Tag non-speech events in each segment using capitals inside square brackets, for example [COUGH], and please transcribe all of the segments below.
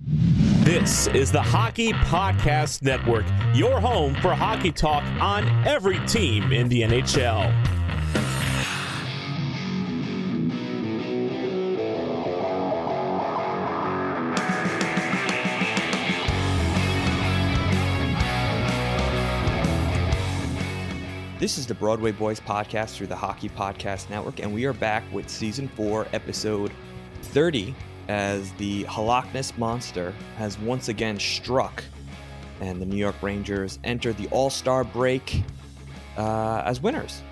This is the Hockey Podcast Network, your home for hockey talk on every team in the NHL. This is the Broadway Boys podcast through the Hockey Podcast Network, and we are back with season four, episode 30, as the Halakness monster has once again struck, and the New York Rangers enter the All Star break uh, as winners.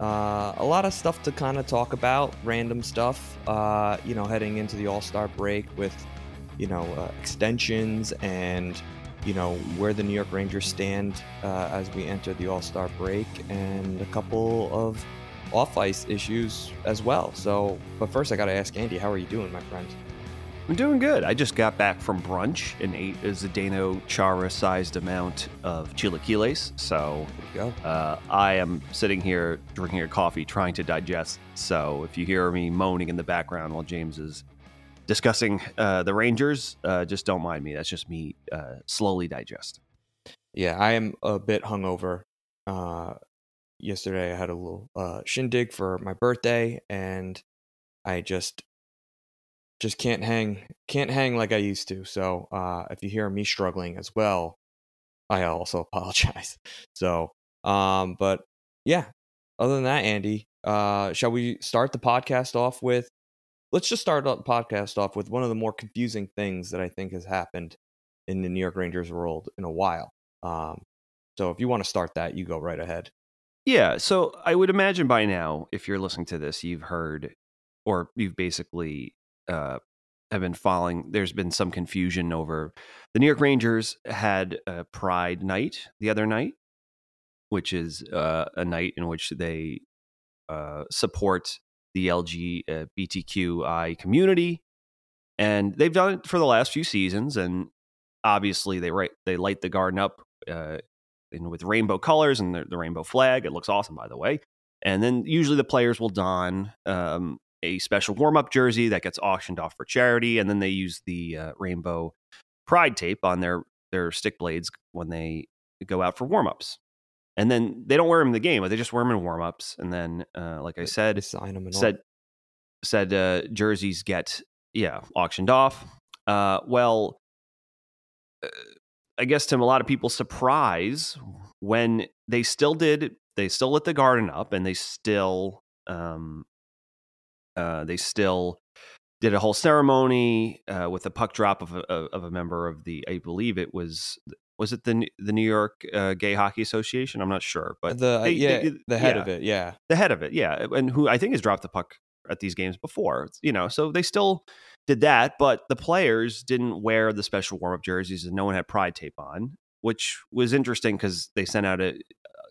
Uh, a lot of stuff to kind of talk about, random stuff, uh, you know, heading into the All Star break with, you know, uh, extensions and you know where the New York Rangers stand uh, as we enter the All Star break, and a couple of off ice issues as well. So, but first, I got to ask Andy, how are you doing, my friend? I'm doing good. I just got back from brunch and ate a Zdeno Chara sized amount of chilaquiles. So There you go. uh, I am sitting here drinking a coffee, trying to digest. So if you hear me moaning in the background while James is discussing uh, the Rangers, uh, just don't mind me. That's just me uh, slowly digesting. Yeah, I am a bit hungover. Uh, yesterday, I had a little uh, shindig for my birthday, and I just just can't hang can't hang like I used to. So uh, if you hear me struggling as well, I also [LAUGHS] apologize. So, um, but yeah, other than that, Andy, uh, shall we start the podcast off with? Let's just start the podcast off with one of the more confusing things that I think has happened in the New York Rangers world in a while. Um, so if you want to start that, you go right ahead. Yeah, so I would imagine by now, if you're listening to this, you've heard or you've basically uh, have been following. There's been some confusion over the New York Rangers had a Pride Night the other night, which is uh, a night in which they uh, support the LGBTQI community, and they've done it for the last few seasons. And obviously, they right they light the garden up uh, with rainbow colors and the, the rainbow flag. It looks awesome, by the way. And then usually the players will don um, a special warm up jersey that gets auctioned off for charity, and then they use the uh, rainbow pride tape on their their stick blades when they go out for warm ups. And then they don't wear them in the game, but they just wear them in warm ups. And then, uh, like I said, sign them and all. said said uh, jerseys get yeah auctioned off. Uh, well, uh, I guess to a lot of people's surprise, when they still did, they still lit the garden up, and they still um, uh, they still did a whole ceremony uh, with a puck drop of a, of a member of the I believe it was was it the the New York uh, Gay Hockey Association? I'm not sure, but the they- yeah, they- the head yeah of it, yeah. the head of it, yeah, and who I think has dropped the puck at these games before, you know. So they still did that, but the players didn't wear the special warm up jerseys, and no one had pride tape on, which was interesting because they sent out a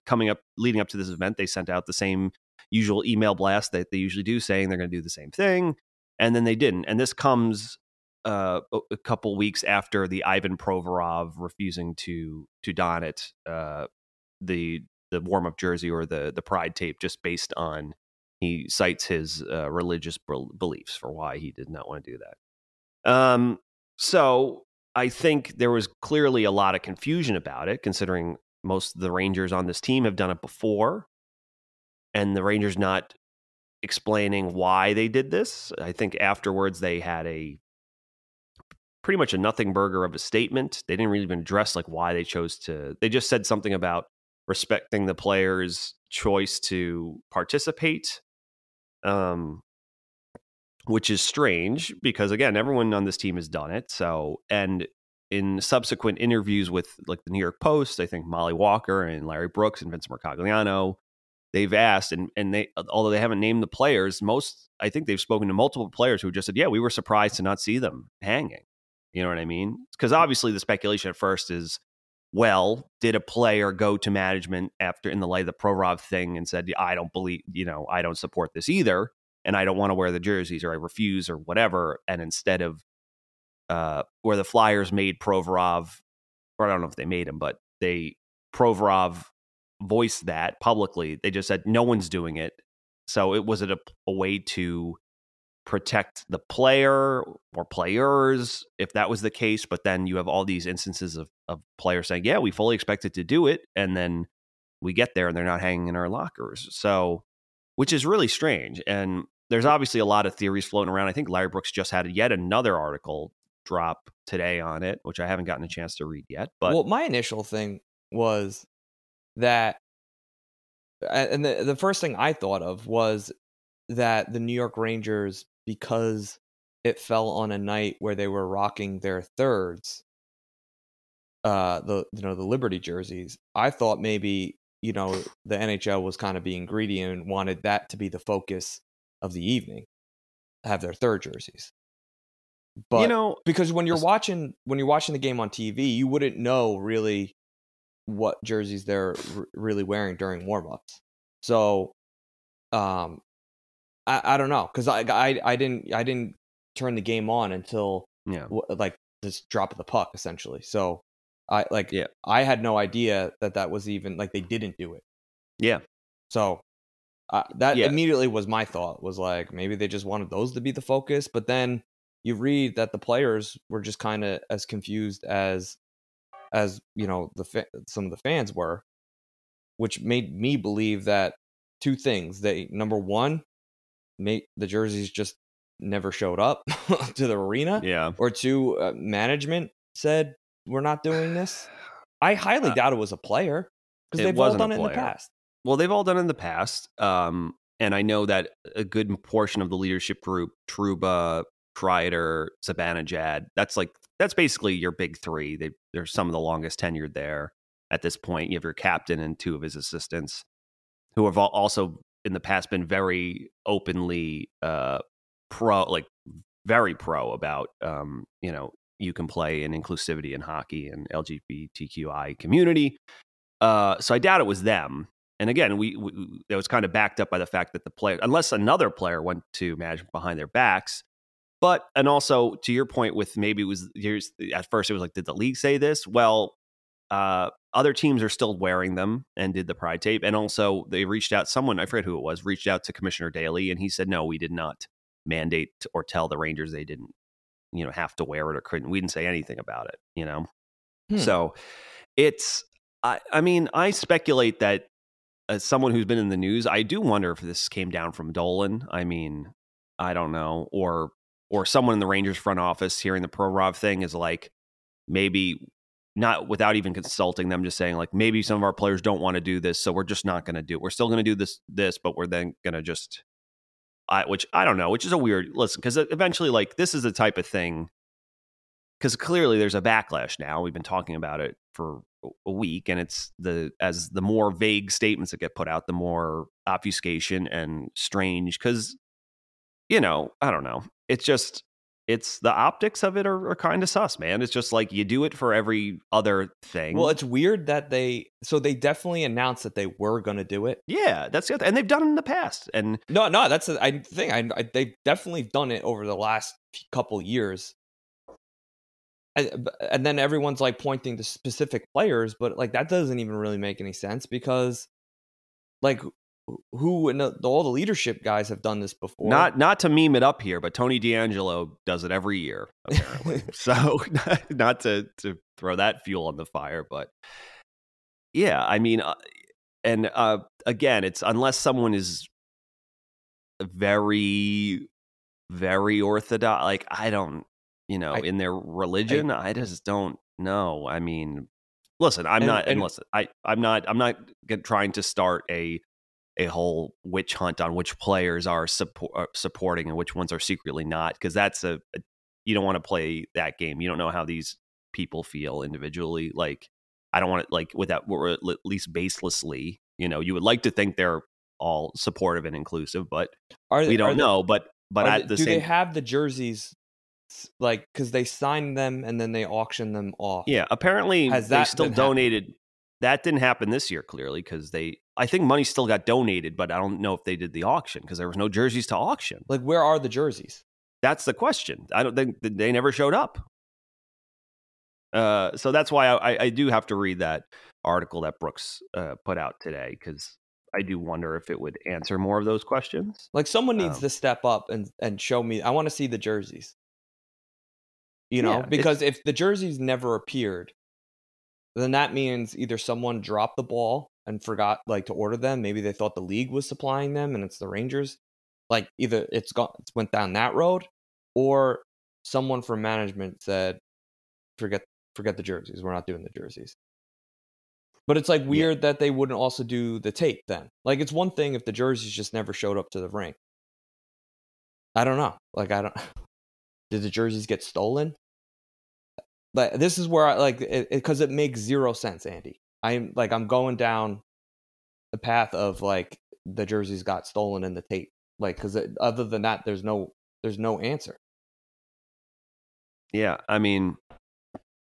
coming up leading up to this event, they sent out the same usual email blast that they usually do, saying they're going to do the same thing, and then they didn't. And this comes uh, a- couple weeks after the Ivan Provorov refusing to to don it, uh, the the warm up jersey or the the pride tape, just based on he cites his uh, religious beliefs for why he did not want to do that. Um, so I think there was clearly a lot of confusion about it, considering most of the Rangers on this team have done it before, and the Rangers not explaining why they did this. I think afterwards they had a pretty much a nothing burger of a statement. They didn't really even address like why they chose to. They just said something about respecting the players' choice to participate. Um, which is strange because again, everyone on this team has done it. So, and in subsequent interviews with like the New York Post, I think Molly Walker and Larry Brooks and Vincent Mercogliano, they've asked and and they although they haven't named the players, most I think they've spoken to multiple players who just said, "Yeah, we were surprised to not see them hanging." You know what I mean? Because obviously the speculation at first is, well, did a player go to management after in the light of the Provorov thing and said, "I don't believe, you know, I don't support this either." And I don't want to wear the jerseys, or I refuse, or whatever. And instead of uh, where the Flyers made Provorov, or I don't know if they made him, but they Provorov voiced that publicly. They just said no one's doing it. So it was it a, a way to protect the player or players if that was the case. But then you have all these instances of, of players saying, yeah, we fully expected to do it. And then we get there and they're not hanging in our lockers. So, which is really strange. And there's obviously a lot of theories floating around. I think Larry Brooks just had yet another article drop today on it, which I haven't gotten a chance to read yet. But well, my initial thing was that, and the the first thing I thought of was that the New York Rangers, because it fell on a night where they were rocking their thirds, uh, the you know the Liberty jerseys. I thought maybe you know the NHL was kind of being greedy and wanted that to be the focus of the evening, have their third jerseys. But you know, because when you're watching when you're watching the game on TV, you wouldn't know really what jerseys they're r- really wearing during warmups. So, um, I, I don't know because I, I I didn't I didn't turn the game on until yeah, w- like this drop of the puck essentially. So I like Yeah. I had no idea that that was even like they didn't do it. yeah, So uh, that Yeah. immediately was my thought was like maybe they just wanted those to be the focus, but then you read that the players were just kind of as confused as as you know the fa- some of the fans were, which made me believe that two things: they number one, the jerseys just never showed up [LAUGHS] to the arena, yeah. or two, uh, management said we're not doing this. [SIGHS] I highly Uh, doubt it was a player because they've all done it in the past. Well, they've all done it in the past. Um, and I know that a good portion of the leadership group, Trouba, Kreider, Zibanejad, that's like that's basically your big three. They they're some of the longest tenured there at this point. You have your captain and two of his assistants, who have also in the past been very openly uh, pro, like very pro about um, you know you can play in inclusivity in hockey and LGBTQI community. Uh, so I doubt it was them. And again, we, we that was kind of backed up by the fact that the player, unless another player went to management behind their backs, but and also to your point with maybe it was here's at first it was like did the league say this? Well, uh, other teams are still wearing them and did the pride tape, and also they reached out. Someone I forget who it was reached out to Commissioner Daly, and he said no, we did not mandate or tell the Rangers they didn't you know have to wear it or couldn't. We didn't say anything about it. You know, Hmm. so it's I I mean I speculate that as someone who's been in the news, I do wonder if this came down from Dolan. I mean, I don't know, or or someone in the Rangers front office hearing the Prorov thing is like maybe not without even consulting them, just saying like maybe some of our players don't want to do this, so we're just not going to do it. We're still going to do this this, but we're then going to just I which I don't know, which is a weird listen because eventually like this is the type of thing because clearly there's a backlash now. We've been talking about it for a week, and it's the as the more vague statements that get put out, the more obfuscation and strange. Because you know, I don't know. It's just it's the optics of it are, are kind of sus, man. It's just like you do it for every other thing. Well, it's weird that they so they definitely announced that they were going to do it. yeah, that's it, and they've done it in the past, and No, no, that's the I think I, I they've definitely done it over the last couple years. I, uh, b- and then everyone's like pointing to specific players, but like that doesn't even really make any sense because, like, who and the, all the leadership guys have done this before. not not to meme it up here, but Tony DeAngelo does it every year apparently. [LAUGHS] so [LAUGHS] not to to throw that fuel on the fire, but yeah, I mean, uh, and uh, again, it's unless someone is very very orthodox, like I don't, you know, I- in their religion, I, just don't know. I mean, listen, I'm And- not, and, and- listen, I, I'm not, I'm not trying to start a, a whole witch hunt on which players are support, uh, supporting and which ones are secretly not, because that's a, a, you don't want to play that game. You don't know how these people feel individually. Like, I don't want to like without or at least baselessly. You know, you would like to think they're all supportive and inclusive, but Are we don't they- know. But but at they- the do same, they have the jerseys? Like, because they signed them and then they auction them off. Yeah, apparently Has they that still been happening? donated. That didn't happen this year, clearly, because they. I think money still got donated, but I don't know if they did the auction because there was no jerseys to auction. Like, where are the jerseys? That's the question. I don't think they never showed up. Uh, so that's why I, I- do have to read that article that Brooks uh, put out today because I do wonder if it would answer more of those questions. Like, someone needs Um, to step up and and show me. I want to see the jerseys. You know, Yeah, because if the jerseys never appeared, then that means either someone dropped the ball and forgot like to order them. Maybe they thought the league was supplying them, and it's the Rangers. Like either it's gone, it's went down that road, or someone from management said, "Forget, forget the jerseys. We're not doing the jerseys." But it's like weird that they wouldn't also do the tape then. Like it's one thing if the jerseys just never showed up to the rink. I don't know. Like I don't. [LAUGHS] Did the jerseys get stolen? Like this is where I like it because it, makes zero sense, Andy. I'm like I'm going down the path of like the jerseys got stolen in the tape. Like because other than that, there's no there's no answer. Yeah, I mean,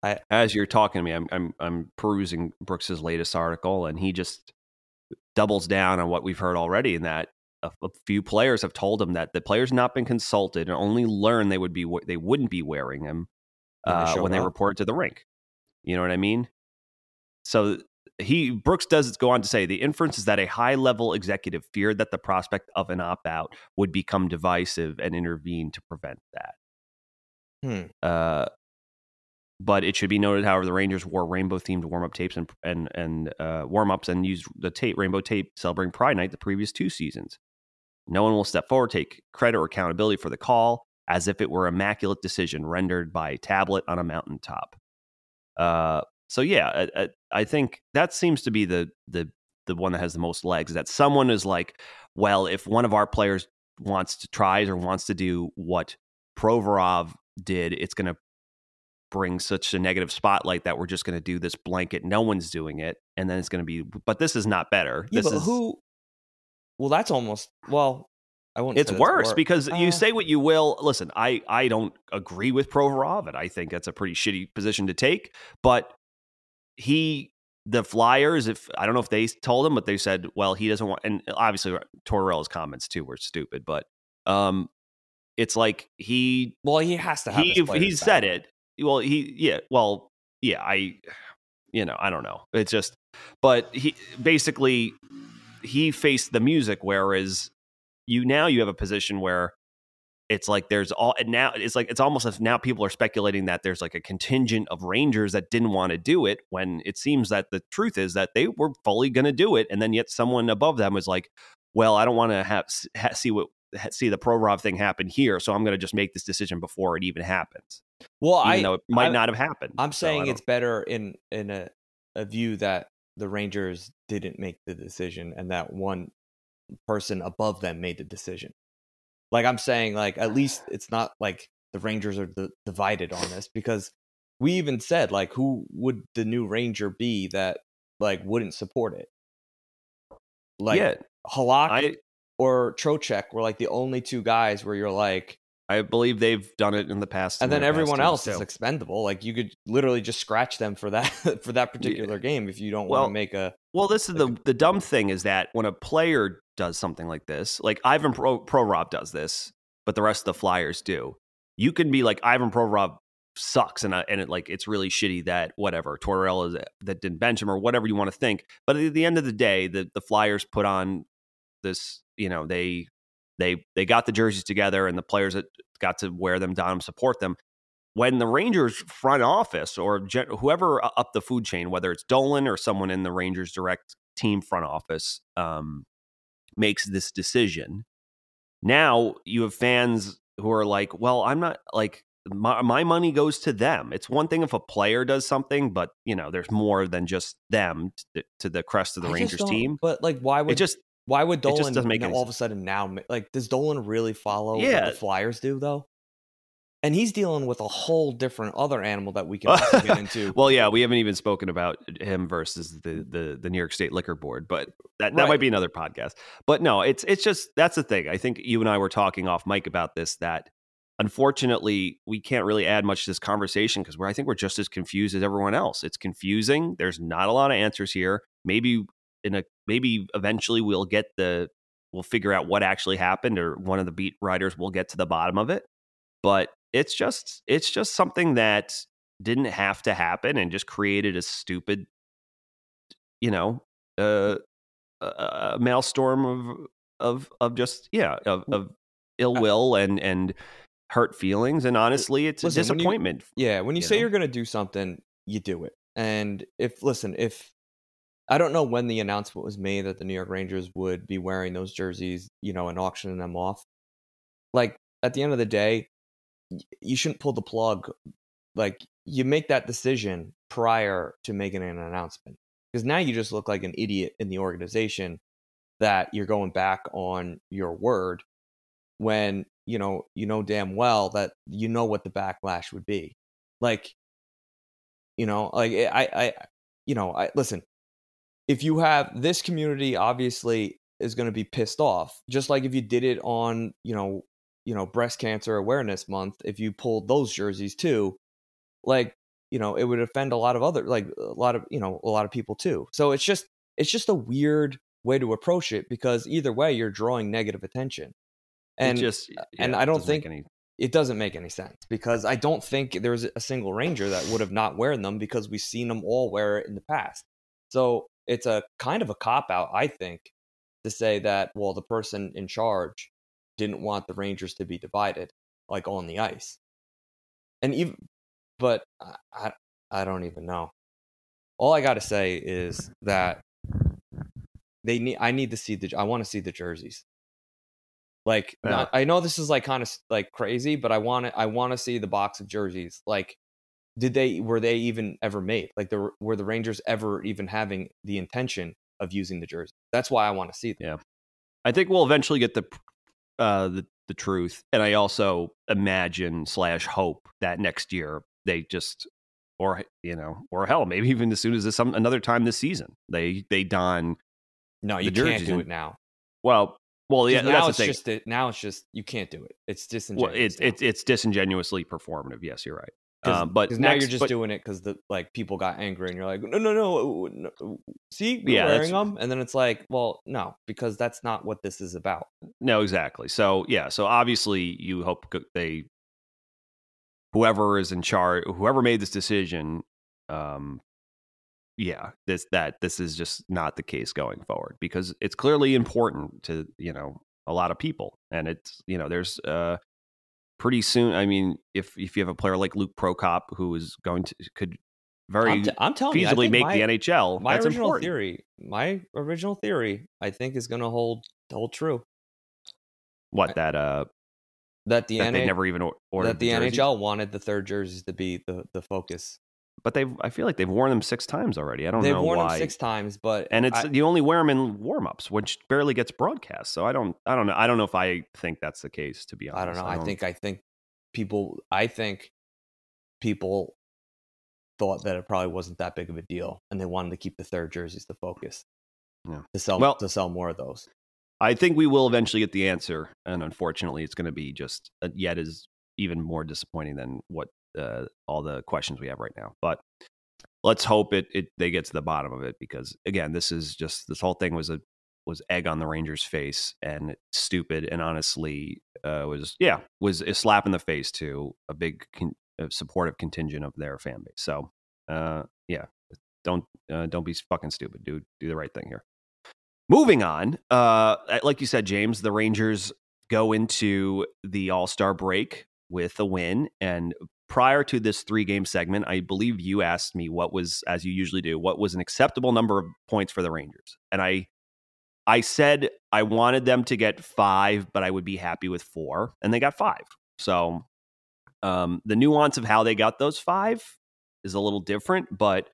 I- as you're talking to me, I'm I'm I'm perusing Brooks's latest article, and he just doubles down on what we've heard already. In that a, a few players have told him that the players not been consulted and only learned they would be they wouldn't be wearing them When they uh, when they up. report to the rink. You know what I mean? So he Brooks does go on to say the inference is that a high level executive feared that the prospect of an opt out would become divisive and intervene to prevent that. Hmm. Uh, but it should be noted, however, the Rangers wore rainbow themed warm up tapes and and and uh, warm ups and used the tape rainbow tape celebrating Pride Night the previous two seasons. No one will step forward, take credit or accountability for the call, as if it were immaculate decision rendered by a tablet on a mountaintop. Uh, so yeah, I, I, think that seems to be the the the one that has the most legs. That someone is like, well, if one of our players wants to tries or wants to do what Provorov did, it's going to bring such a negative spotlight that we're just going to do this blanket. No one's doing it, and then it's going to be. But this is not better. Yeah, this but is who? Well, that's almost well. I won't. it's worse because you Uh, say what you will. Listen, I I don't agree with Provorov, and I think that's a pretty shitty position to take. But he, the Flyers, if I don't know if they told him, but they said, well, he doesn't want. And obviously, Tortorella's comments too were stupid, but um, it's like he Well, he has to have. he he said it. Well, he yeah. Well, yeah. I you know I don't know. It's just, but he basically he faced the music, whereas you now you have a position where it's like there's all and now it's like it's almost as now people are speculating that there's like a contingent of Rangers that didn't want to do it when it seems that the truth is that they were fully going to do it, and then yet someone above them was like, well, I don't want to have ha, see what ha- see the Provorov thing happen here, so I'm going to just make this decision before it even happens Well, even I know it might I- not have happened. I'm saying it's better in in a a view that the Rangers didn't make the decision and that one person above them made the decision. Like I'm saying, like at least it's not like the Rangers are d- divided on this because we even said like who would the new Ranger be that like wouldn't support it? Like yeah, Halak I or Trocheck were like the only two guys where you're like, I believe they've done it in the past, and then everyone else is expendable. Like you could literally just scratch them for that [LAUGHS] for that particular game if you don't want to make a. Well, this is like the the dumb thing is that when a player does something like this, like Ivan Pro Prorov does this, but the rest of the Flyers do. You can be like Ivan Prorov sucks, and I, and it like it's really shitty that whatever Tortorella is uh, that didn't bench him or whatever you want to think. But at the end of the day, the the Flyers put on this. You know they they they got the jerseys together, and the players that got to wear them down and support them. When the Rangers front office or gen- whoever up the food chain, whether it's Dolan or someone in the Rangers direct team front office, um, makes this decision, now you have fans who are like, "Well, I'm not like my, my money goes to them. It's one thing if a player does something, but you know, there's more than just them to, to the crest of the I Rangers team. But like, why would It just why would it just Dolan doesn't make all of a sudden now like does Dolan really follow what the Flyers do though? And he's dealing with a whole different other animal that we [LAUGHS] can get into. well, yeah, we haven't even spoken about him versus the the, the New York State Liquor Board, but that, that Right. might be another podcast. But no, it's it's just that's the thing. I think you and I were talking off mic about this that unfortunately we can't really add much to this conversation because we're I think we're just as confused as everyone else. It's confusing. There's not a lot of answers here. Maybe in a maybe eventually we'll get the we'll figure out what actually happened or one of the beat writers will get to the bottom of it. But it's just it's just something that didn't have to happen and just created a stupid you know uh, a, a maelstrom of of of just yeah of, of ill Uh, will and and hurt feelings and honestly it's listen, a when you- disappointment Yeah, when you, you say know? you're going to do something, you do it. And if listen, if I don't know when the announcement was made that the New York Rangers would be wearing those jerseys, you know, and auctioning them off. Like at the end of the day, you shouldn't pull the plug. Like you make that decision prior to making an announcement. Because now you just look like an idiot in the organization that you're going back on your word when you know you know damn well that you know what the backlash would be like you know like eh, i i you know i listen if you have this community obviously is going to be pissed off just like if you did it on you know you know breast cancer awareness month if you pulled those jerseys too like you know it would offend a lot of other like a lot of you know a lot of people too so it's just it's just a weird way to approach it because either way you're drawing negative attention and it just and I don't think- any it doesn't make any sense because I don't think there's a single ranger that would have not worn them because we've seen them all wear it in the past. So it's a kind of a cop out, I think, to say that well the person in charge didn't want the Rangers to be divided like on the ice, and even but I I, don't even know. All I got to say is that they need. I need to see the. I want to see the jerseys. Like Yeah. not- I know this is like kind of like crazy, but I want to I want to see the box of jerseys. Like, did they were they even ever made? Like, the, were the Rangers ever even having the intention of using the jersey? That's why I want to see them. Yeah, I think we'll eventually get the uh the, the truth. And I also imagine slash hope that next year they just or you know, or hell, maybe even as soon as this, some another time this season, they they don No, you can't do it now. well well yeah now it's the just now it's just you can't do it. It's well, disingenuous. it's it's it's disingenuously performative. Yes, you're right. Um, but now next- you're just but- doing it because the like people got angry and you're like no no no, no see we're Yeah, wearing them and then it's like well no because that's not what this is about. No, exactly. So yeah, so obviously you hope they, whoever is in charge, whoever made this decision, um, yeah, this that this is just not the case going forward because it's clearly important to you know a lot of people, and it's you know there's uh pretty soon. I mean, if if you have a player like Luke Prokop who is going to could very I'm, t- I'm telling you, feasibly think make my, the NHL, my that's original important. theory, my original theory, I think is going to hold hold true What that uh that the that they never even ordered that the jerseys? NHL wanted the third jerseys to be the the focus. But they've I feel like they've worn them six times already. I don't know. They've know worn why. them six times, but and it's I- you only wear them in warm-ups which barely gets broadcast so i don't i don't know i don't know if i think that's the case to be honest I don't know. I, think I think people. I think people thought that it probably wasn't that big of a deal, and they wanted to keep the third jerseys the focus. Yeah. To sell Well- to sell more of those. i think we will eventually get the answer and unfortunately it's going to be just uh, yet is even more disappointing than what uh, all the questions we have right now but let's hope it, it they get to the bottom of it because again this is just this whole thing was a was egg on the rangers face and stupid and honestly uh, was yeah was a slap in the face to a big con- a supportive contingent of their fan base. So uh, yeah don't uh, don't be fucking stupid do do the right thing here. Moving on uh like you said james the rangers go into the all-star break with a win and prior to this three game segment i believe you asked me what was as you usually do what was an acceptable number of points for the rangers. And i i said i wanted them to get five but i would be happy with four and they got five. So Um, the nuance of how they got those five is a little different, but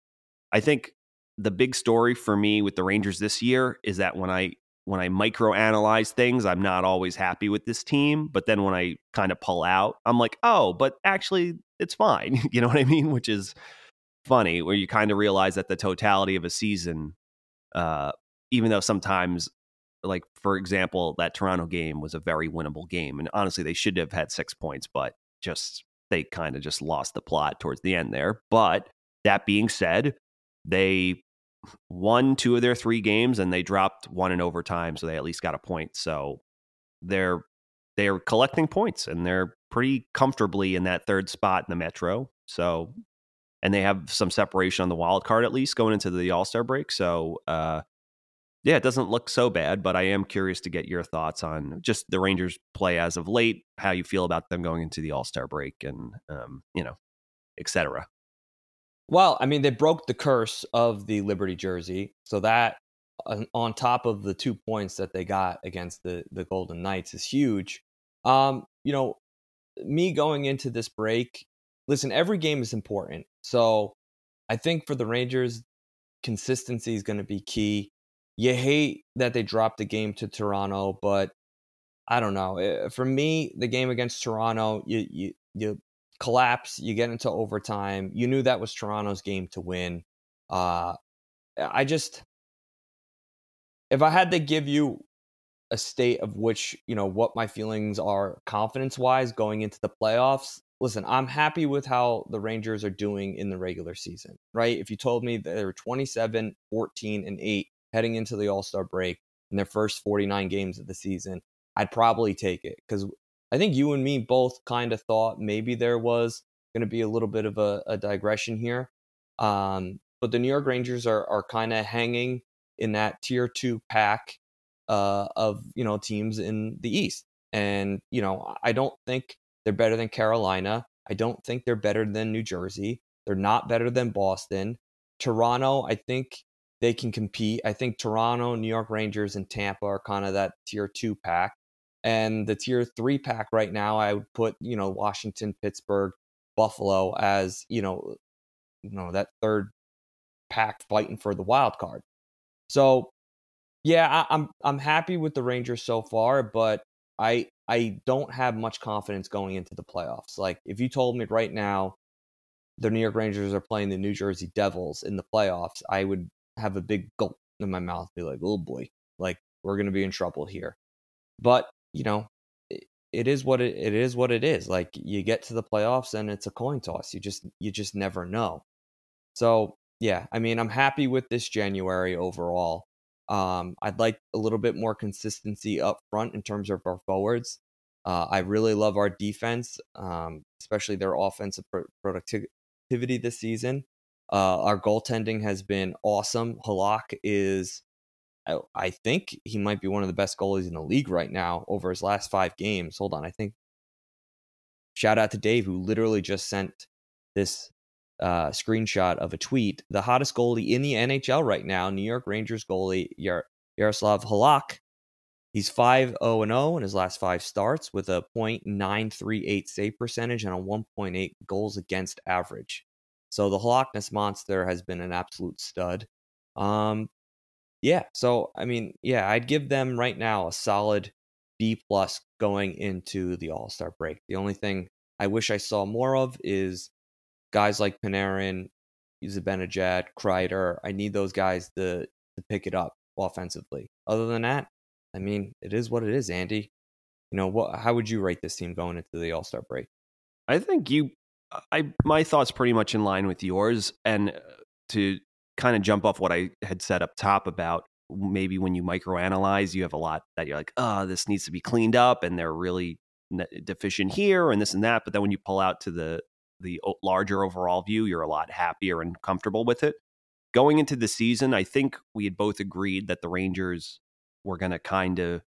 I think the big story for me with the Rangers this year is that when I when I micro analyze things, I'm not always happy with this team. But then when I kind of pull out, I'm like, oh, but actually, it's fine. [LAUGHS] you know what I mean? Which is funny, where you kind of realize that the totality of a season, uh, even though sometimes, like for example, that Toronto game was a very winnable game, and honestly, they should have had six points, but just they kind of just lost the plot towards the end there. But that being said, they won two of their three games and they dropped one in overtime, so they at least got a point. So they're they're collecting points and they're pretty comfortably in that third spot in the Metro. So and they have some separation on the wild card at least going into the All Star break. So uh, yeah, it doesn't look so bad, but I am curious to get your thoughts on just the Rangers play as of late, how you feel about them going into the All Star break, and um, you know, etc. Well, I mean, they broke the curse of the Liberty jersey, so that on top of the two points that they got against the the Golden Knights is huge. Um, you know, me going into this break, listen, every game is important, so I think for the Rangers, consistency is going to be key. You hate that they dropped the game to Toronto, but I don't know. Eh, for me, the game against Toronto, you you you collapse, you get into overtime. You knew that was Toronto's game to win. Uh, I just, if I had to give you a state of which, you know, what my feelings are confidence wise going into the playoffs, listen, I'm happy with how the Rangers are doing in the regular season, right? If you told me they were 27, 14, and 8 heading into the All Star break in their first 49 games of the season, I'd probably take it because I think you and me both kind of thought maybe there was going to be a little bit of a, a digression here. Um, but the New York Rangers are are kind of hanging in that tier two pack uh, of you know teams in the East, and you know I don't think they're better than Carolina. I don't think they're better than New Jersey. They're not better than Boston. Toronto, I think they can compete. I think Toronto, New York Rangers, and Tampa are kind of that tier two pack. And the tier three pack right now, I would put, you know, Washington, Pittsburgh, Buffalo as, you know, you know, that third pack fighting for the wild card. So yeah, I, I'm I'm happy with the Rangers so far, but I I don't have much confidence going into the playoffs. Like if you told me right now the New York Rangers are playing the New Jersey Devils in the playoffs, I would have a big gulp in my mouth, be like, oh boy, like we're gonna be in trouble here. But you know, it, it is what it, it is what it is. Like you get to the playoffs and it's a coin toss. You just you just never know. So yeah, I mean, I'm happy with this January overall. Um, I'd like a little bit more consistency up front in terms of our forwards. Uh, I really love our defense, um, especially their offensive pro- productivity this season. Uh, our goaltending has been awesome. Halak is I, I think he might be one of the best goalies in the league right now over his last five games. Hold on, I think. Shout out to Dave who literally just sent this uh, screenshot of a tweet. The hottest goalie in the NHL right now, New York Rangers goalie Yar- Yaroslav Halak. He's 5 0 0 in his last five starts with a .938 save percentage and a 1.8 goals against average. So the Halakness monster has been an absolute stud. Um, yeah. So I mean, yeah, I'd give them right now a solid B plus going into the All Star break. The only thing I wish I saw more of is guys like Panarin, Zibanejad, Kreider. I need those guys to to pick it up offensively. Other than that, I mean, it is what it is, Andy. You know, what? How would you rate this team going into the All Star break? I think you, I my thoughts pretty much in line with yours, and uh, to kind of jump off what I had said up top about maybe when you microanalyze, you have a lot that you're like, oh, this needs to be cleaned up, and they're really deficient here and this and that. But then when you pull out to the the larger overall view, you're a lot happier and comfortable with it. Going into the season, I think we had both agreed that the Rangers were going to kind of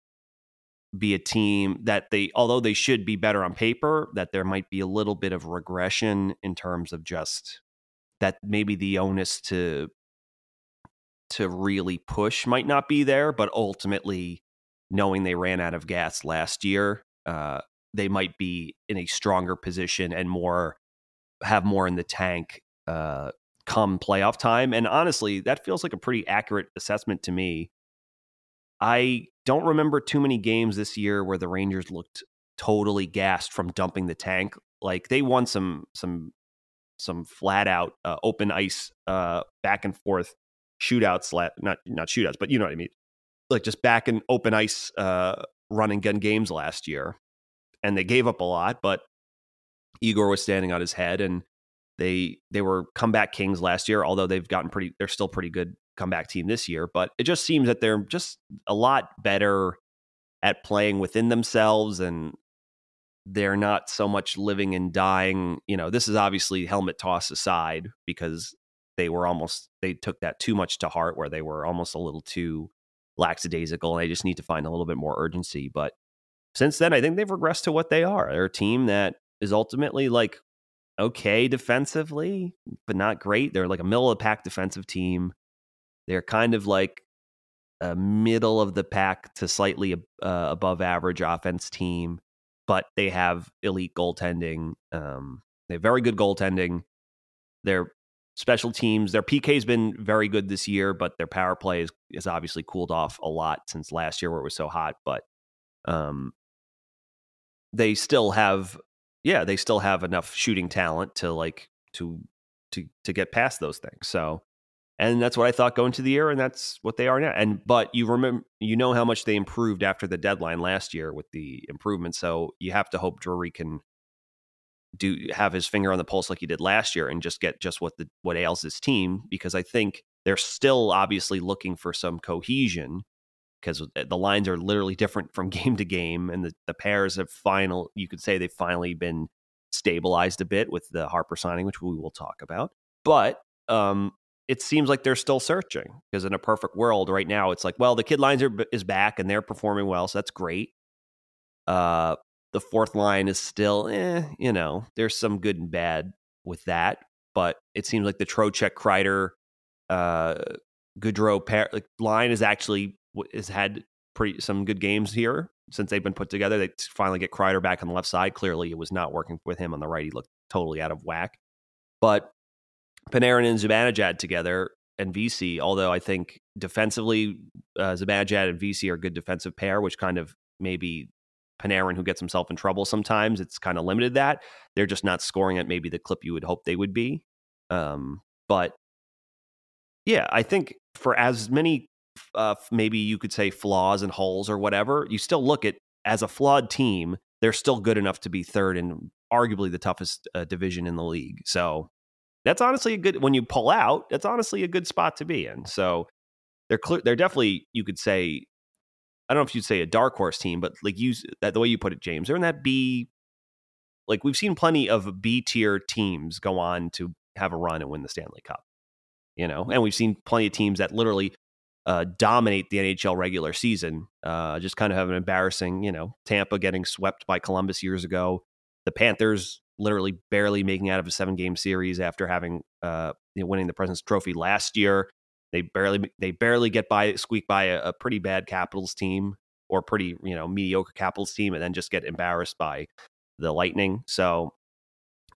be a team that they, although they should be better on paper, that there might be a little bit of regression in terms of just that maybe the onus to to really push might not be there, but ultimately knowing they ran out of gas last year, uh, they might be in a stronger position and more have more in the tank uh, come playoff time. And honestly, that feels like a pretty accurate assessment to me. I don't remember too many games this year where the Rangers looked totally gassed from dumping the tank. Like they won some some some flat out uh, open ice uh, back and forth shootouts, not not shootouts, but you know what I mean. Like just back and open ice uh, running gun games last year, and they gave up a lot, but Igor was standing on his head, and they they were comeback kings last year. Although they've gotten pretty, they're still pretty good comeback team this year. But it just seems that they're just a lot better at playing within themselves and they're not so much living and dying. You know, this is obviously helmet toss aside because they were almost they took that too much to heart where they were almost a little too lackadaisical and they just need to find a little bit more urgency. But since then, I think they've regressed to what they are. They're a team that is ultimately like okay defensively, but not great. They're like a middle of the pack defensive team. They're kind of like a middle of the pack to slightly uh, above average offense team, but they have elite goaltending. Um, they have very good goaltending. Their special teams, their PK has been very good this year, but their power play is, is obviously cooled off a lot since last year where it was so hot. But um, they still have, yeah, they still have enough shooting talent to like to to to get past those things. So and that's what I thought going to the year, and that's what they are now. And but you remember, you know how much they improved after the deadline last year with the improvement. So you have to hope Drury can do have his finger on the pulse like he did last year and just get just what the what ails his team because I think they're still obviously looking for some cohesion because the lines are literally different from [LAUGHS] game to game and the, the pairs have final you could say they've finally been stabilized a bit with the Harper signing which we will talk about but um it seems like they're still searching because in a perfect world right now it's like well the kid lines are is back and they're performing well so that's great. Uh the fourth line is still eh, you know there's some good and bad with that but it seems like the Trocheck Kreider uh pair like line is actually has had pretty some good games here since they've been put together. They finally get Kreider back on the left side. Clearly it was not working with him on the right. He looked totally out of whack. But Panarin and Zibanejad together and Vesey, although I think defensively, uh, Zibanejad and Vesey are a good defensive pair, which kind of maybe Panarin, who gets himself in trouble sometimes, it's kind of limited that. They're just not scoring at maybe the clip you would hope they would be. Um, but yeah, I think for as many, uh, maybe you could say flaws and holes or whatever, you still look at as a flawed team, they're still good enough to be third in arguably the toughest uh, division in the league. So that's honestly a good when you pull out. That's honestly a good spot to be in. So they're clear. They're definitely you could say. I don't know if you'd say a dark horse team, but like use that the way you put it, James. They're in that B. Like we've seen plenty of B tier teams go on to have a run and win the Stanley Cup. You know, and we've seen plenty of teams that literally uh, dominate the NHL regular season. Uh, just kind of have an embarrassing, you know, Tampa getting swept by Columbus years ago. The Panthers literally barely making out of a seven game series after having uh, you know, winning the President's Trophy last year. They barely they barely get by squeak by a, a, pretty bad Capitals team or pretty you know mediocre Capitals team, and then just get embarrassed by the Lightning. So,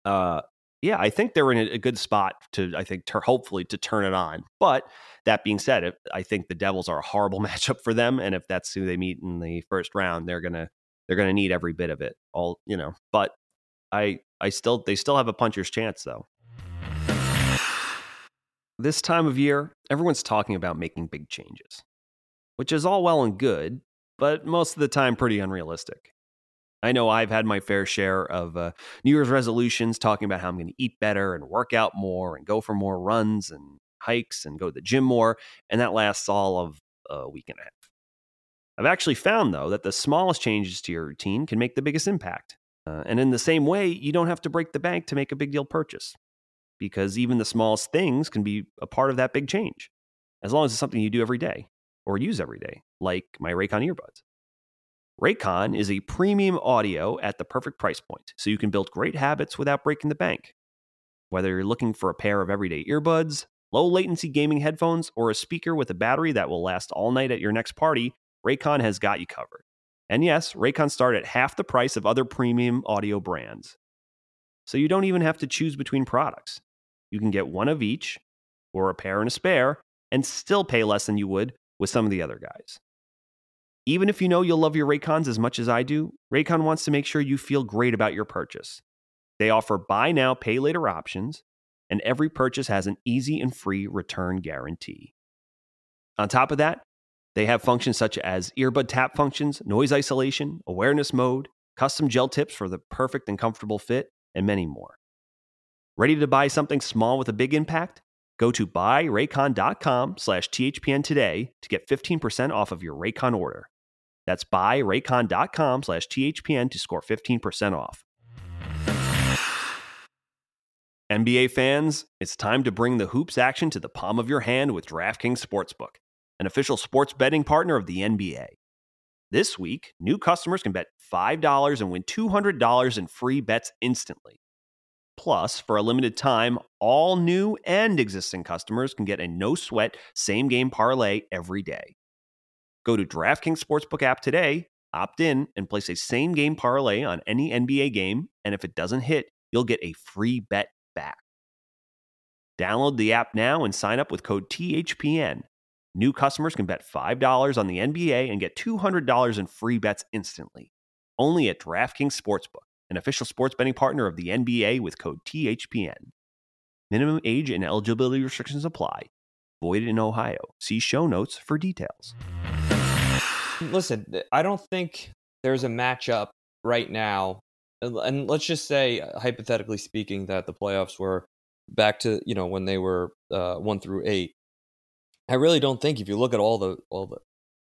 uh, yeah, I think they're in a, good spot to I think ter- hopefully to turn it on. But that being said, if, I think the Devils are a horrible [LAUGHS] matchup for them, and if that's who they meet in the first round, they're gonna they're gonna need every bit of it. All you know, but I I still they still have a puncher's chance though. [SIGHS] This time of year, everyone's talking about making big changes, which is all well and good, but most of the time pretty unrealistic. I know I've had my fair share of uh, New Year's resolutions talking about how I'm going to eat better and work out more and go for more runs and hikes and go to the gym more, and that lasts all of a week and a half. I've actually found, though, that the smallest changes to your routine can make the biggest impact. Uh, and in the same way, you don't have to break the bank to make a big deal purchase because even the smallest things can be a part of that big change as long as it's something you do every day or use every day, like my Raycon earbuds. Raycon is a premium audio at the perfect price point, so you can build great habits without breaking the bank. Whether you're looking for a pair of everyday earbuds, low latency gaming headphones, or a speaker with a battery that will last all night at your next party, Raycon has got you covered. And yes, Raycons start at half the price of other premium audio brands. So you don't even have to choose between products. You can get one of each or a pair and a spare and still pay less than you would with some of the other guys. Even if you know you'll love your Raycons as much as I do, Raycon wants to make sure you feel great about your purchase. They offer buy now, pay later options, and every purchase has an easy and free return guarantee. On top of that, they have functions such as earbud tap functions, noise isolation, awareness mode, custom gel tips for the perfect and comfortable fit, and many more. Ready to buy something small with a big impact? Go to buyraycon.com slash THPN today to get 15% off of your Raycon order. That's buyraycon.com slash THPN to score 15% off. NBA fans, it's time to bring the hoops action to the palm of your hand with DraftKings Sportsbook, an official sports betting partner of the NBA. This week, new customers can bet $5 and win $200 in free bets instantly. Plus, for a limited time, all new and existing customers can get a no sweat same game parlay every day. Go to DraftKings Sportsbook app today, opt in, and place a same game parlay on any NBA game. And if it doesn't hit, you'll get a free bet back. Download the app now and sign up with code THPN. New customers can bet $5 on the NBA and get $200 in free bets instantly. Only at DraftKings Sportsbook, an official sports betting partner of the NBA with code THPN. Minimum age and eligibility restrictions apply. Void in Ohio. See show notes for details. Listen, I don't think there's a matchup right now and let's just say uh, hypothetically speaking that the playoffs were back to you know when they were uh, one through eight i really don't think if you look at all the all the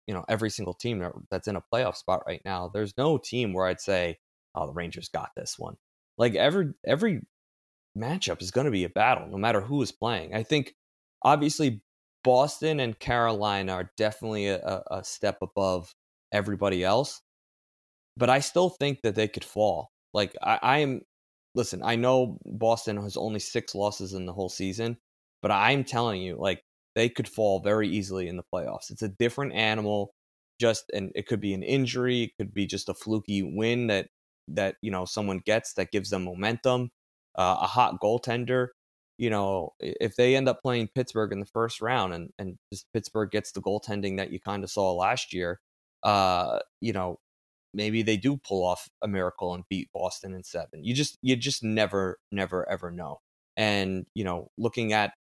you know every single team that's in a playoff spot right now there's no team where i'd say oh the rangers got this one. Like every every matchup is going to be a battle no matter who is playing. I think obviously boston and carolina are definitely a, a step above everybody else but i still think that they could fall. Like I, I am listen, I know Boston has only six losses in the whole season, but I'm telling you, like they could fall very easily in the playoffs. It's a different animal. Just and it could be an injury, it could be just a fluky win that that you know someone gets that gives them momentum. Uh, a hot goaltender, you know, if they end up playing Pittsburgh in the first round and and just Pittsburgh gets the goaltending that you kind of saw last year, uh, you know, maybe they do pull off a miracle and beat Boston in seven. You just you just never never ever know. And you know, looking at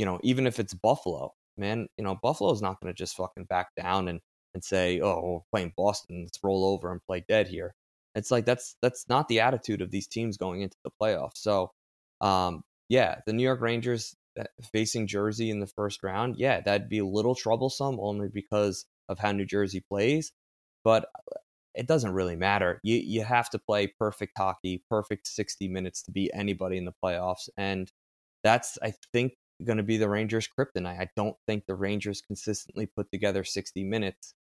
you know even if it's Buffalo, man, you know Buffalo's not going to just fucking back down and and say, oh, we're playing Boston, let's roll over and play dead here. It's like that's that's not the attitude of these teams going into the playoffs. So, um, yeah, the New York Rangers uh, facing Jersey in the first round, yeah, that'd be a little troublesome only because of how New Jersey plays. But it doesn't really matter. You you have to play perfect hockey, perfect 60 minutes to beat anybody in the playoffs. And that's I think going to be the Rangers kryptonite. I don't think the Rangers consistently put together 60 minutes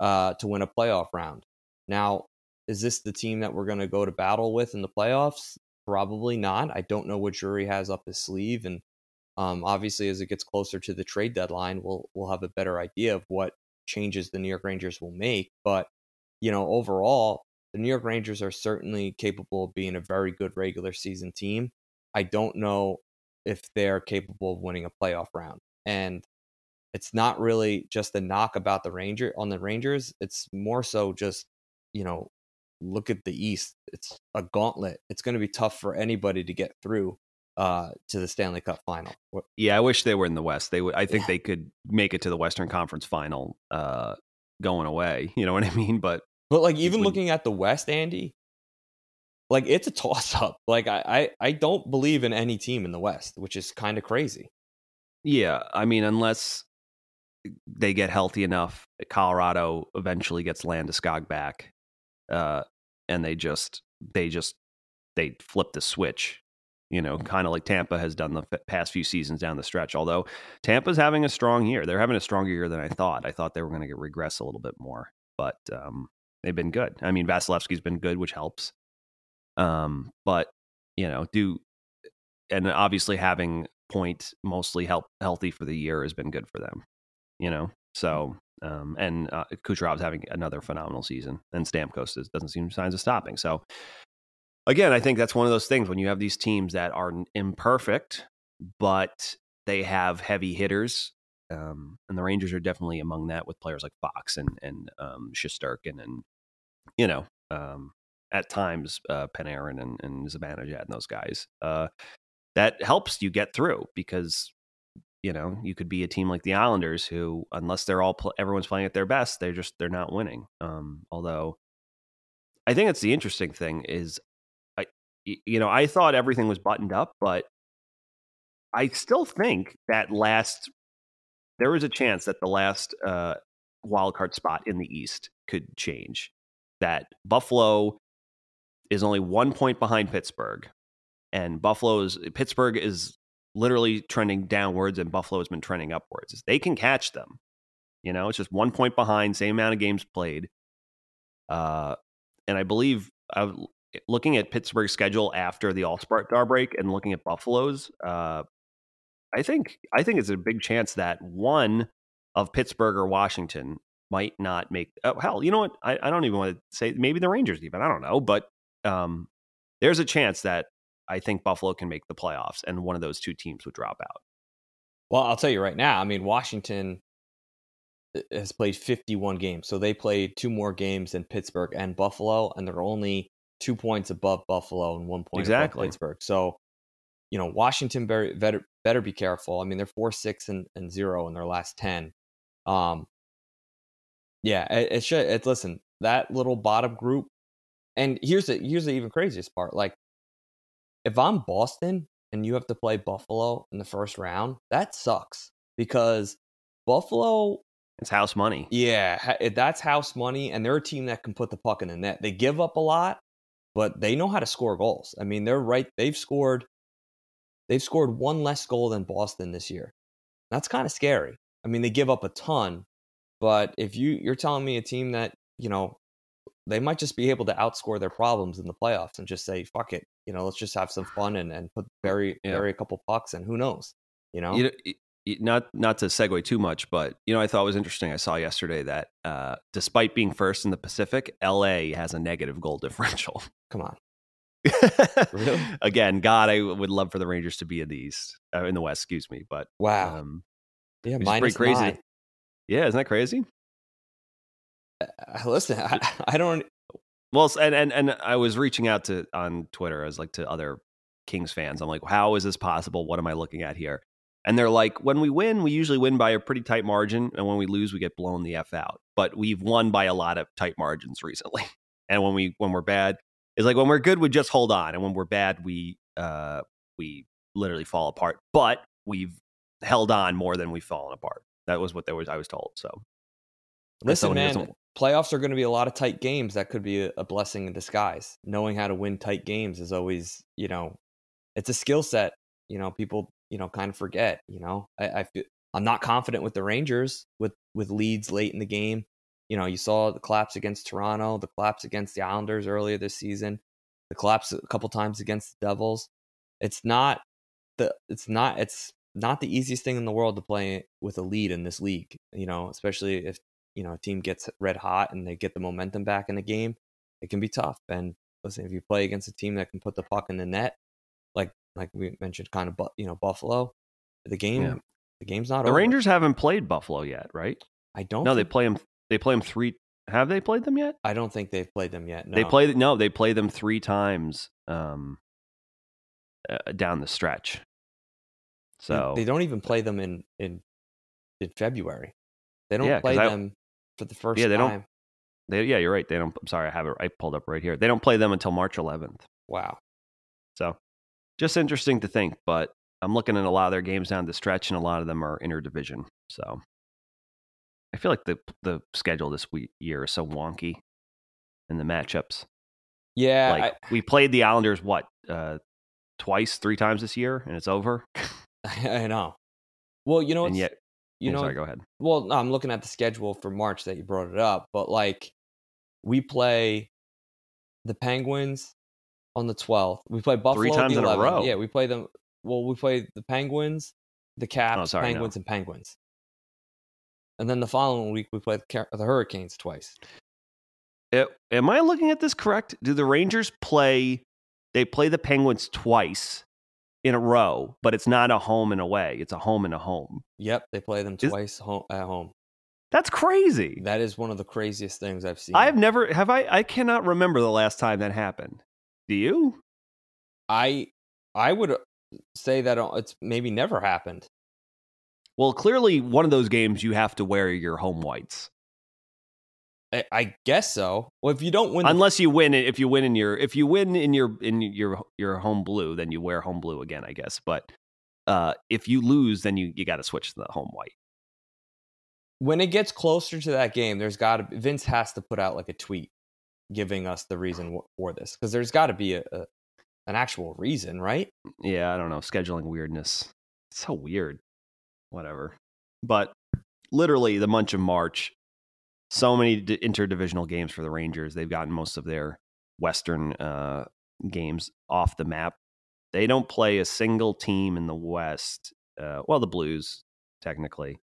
uh, to win a playoff round. Now, is this the team that we're going to go to battle with in the playoffs? Probably not. I don't know what Drury has up his sleeve, and um, obviously, as it gets closer to the trade deadline, we'll we'll have a better idea of what changes the New York Rangers will make. But you know, overall, the New York Rangers are certainly capable of being a very good regular season team. I don't know if they're capable of winning a playoff round. And it's not really just a knock about the Ranger on the Rangers. It's more so just, you know, look at the East. It's a gauntlet. It's going to be tough for anybody to get through uh, to the Stanley Cup final. Yeah, I wish they were in the West. They would. I think yeah. they could make it to the Western Conference final uh, going away. [LAUGHS] You know what I mean? But but like even when, looking at the West, Andy, like it's a toss [LAUGHS] up. Like I, I, I don't believe in any team in the West, which is kind of crazy. Yeah, I mean, unless they get healthy enough, Colorado eventually gets Landeskog back, uh, and they just they just they flip the switch. You know, kind of like Tampa has done the past few seasons down the stretch. Although Tampa's having a strong year, they're having a stronger year than I thought. I thought they were going to regress a little bit more, but um, They've been good. I mean, Vasilevskiy's been good, which helps. Um, but you know, do and obviously having Point mostly help healthy for the year has been good for them. You know, so Um, and uh, Kucherov's having another phenomenal season, and Stamkos is, doesn't seem signs of stopping. So, again, I think that's one of those things when you have these teams that are imperfect, but they have heavy hitters. Um, and the Rangers are definitely among that with players like Fox and and um, Shesterkin and you know um, at times uh, Panarin and, and Zibanejad and those guys. Uh, that helps you get through because you know you could be a team like the Islanders who, unless they're all pl- everyone's playing at their best, they're just they're not winning. Um, although I think it's the interesting thing is, I you know I thought everything was buttoned up, but I still think that last there was a chance that the last uh, wild card spot in the East could change. That Buffalo is only one point behind Pittsburgh, and Buffalo's Pittsburgh is literally trending downwards, and Buffalo has been trending upwards. They can catch them. You know, it's just one point behind, same amount of games played. Uh, and I believe I looking at Pittsburgh's schedule after the All Star break and looking at Buffalo's. Uh, I think I think it's a big chance that one of Pittsburgh or Washington might not make. Oh, hell, you know what? I, I don't even want to say maybe the Rangers even. I don't know, but um, there's a chance that I think Buffalo can make the playoffs, and one of those two teams would drop out. Well, I'll tell you right now. I mean, Washington uh, has played 51 games, so they played two more games than Pittsburgh and Buffalo, and they're only two points above Buffalo and one point exactly. above Pittsburgh. So, you know, Washington better better, better be careful. I mean, they're four, six, and, and zero in their last ten. Um, yeah, it, it should. It, listen, that little bottom group, and here's the here's the even craziest part. Like, if I'm Boston and you have to play Buffalo in the first round, that sucks because Buffalo. It's house money. Yeah, that's house money, and they're a team that can put the puck in the net. They give up a lot, but they know how to score goals. I mean, they're right. They've scored. They've scored one less goal than Boston this year. That's kind of scary. I mean, they give up a ton, but if you you're telling me a team that you know they might just be able to outscore their problems in the playoffs and just say fuck it, you know, let's just have some fun and and put bury yeah. bury a couple pucks and who knows, you know. You know not not to segue too much, but you know, I thought it was interesting. I saw yesterday that uh, despite being first in the Pacific, LA has a negative goal [LAUGHS] differential. Come on. really? [LAUGHS] Again, God, I would love for the Rangers to be in the East, uh, in the West, excuse me. But wow, um, yeah, minus pretty crazy. Nine. Yeah, isn't that crazy? Uh, listen, I, I, don't. Well, and and and I was reaching out to on Twitter. I was like to other Kings fans. I'm like, how is this possible? What am I looking at here? And they're like, when we win, we usually win by a pretty tight margin, and when we lose, we get blown the f out. But we've won by a lot of tight margins recently. [LAUGHS] And when we when we're bad, it's like when we're good, we just hold on, and when we're bad, we uh we literally fall apart. But we've held on more than we've fallen apart. That was what there was I was told. So listen, man, playoffs are going to be a lot of tight games. That could be a, blessing in disguise. Knowing how to win tight games is always, you know, it's a skill set. You know, people, you know, kind of forget. You know, I, I feel I'm not confident with the Rangers with with leads late in the game. You know, you saw the collapse against Toronto, the collapse against the Islanders earlier this season, the collapse a couple times against the Devils. It's not the it's not it's not the easiest thing in the world to play with a lead in this league, you know, especially if, you know, a team gets red hot and they get the momentum back in the game. It can be tough. And listen, if you play against a team that can put the puck in the net, like like we mentioned, kind of, you know, Buffalo, the game, yeah. the game's not. The over. Rangers haven't played Buffalo yet, right? I don't. No, they play them. They play them three. Have they played them yet? I don't think they've played them yet. No. They play no. They play them three times um, uh, down the stretch. So they don't even play them in in in February. They don't yeah, play them for the first yeah, they time. Don't, they, yeah, you're right. They don't. I'm sorry, I have it. I pulled up right here. They don't play them until March 11th. Wow. So, just interesting to think. But I'm looking at a lot of their games down the stretch, and a lot of them are interdivision. So, I feel like the the schedule this week, year is so wonky, in the matchups. Yeah, like I, we played the Islanders what uh, twice, three times this year, and it's over. [LAUGHS] I know. Well, you know, and yet, you know, sorry, go ahead. Well, I'm looking at the schedule for March that you brought it up, but like we play the Penguins on the 12th. We play Buffalo three times in a row. Yeah, we play them. Well, we play the Penguins, the oh, Caps, oh, sorry, Penguins, no. and Penguins. and then the following week we play the, the Hurricanes twice. It, am I looking at this correct? Do the Rangers play? They play the Penguins twice in a row, but it's not a home and away. It's a home and a home. Yep, they play them twice home, at home. That's crazy. That is one of the craziest things I've seen. I've never have I. I cannot remember the last time that happened. Do you? I I would uh, say that uh, it's maybe never happened. Well, clearly, one of those games you have to wear your home whites, I, I guess so. Well, if you don't win, unless you win. it- If you win in your if you win in your in your your home blue, then you wear home blue again, I guess. But uh, if you lose, then you you got to switch to the home white. when it gets closer to that game, there's got to Vince has to put out like a tweet giving us the reason for this because there's got to be a, a an actual reason, right? yeah, I don't know, scheduling weirdness. It's so weird. Whatever. But literally the month of March, so many d- interdivisional games for the Rangers. They've gotten most of their Western uh, games off the map. They don't play a single team in the West. Uh, well, the Blues, technically.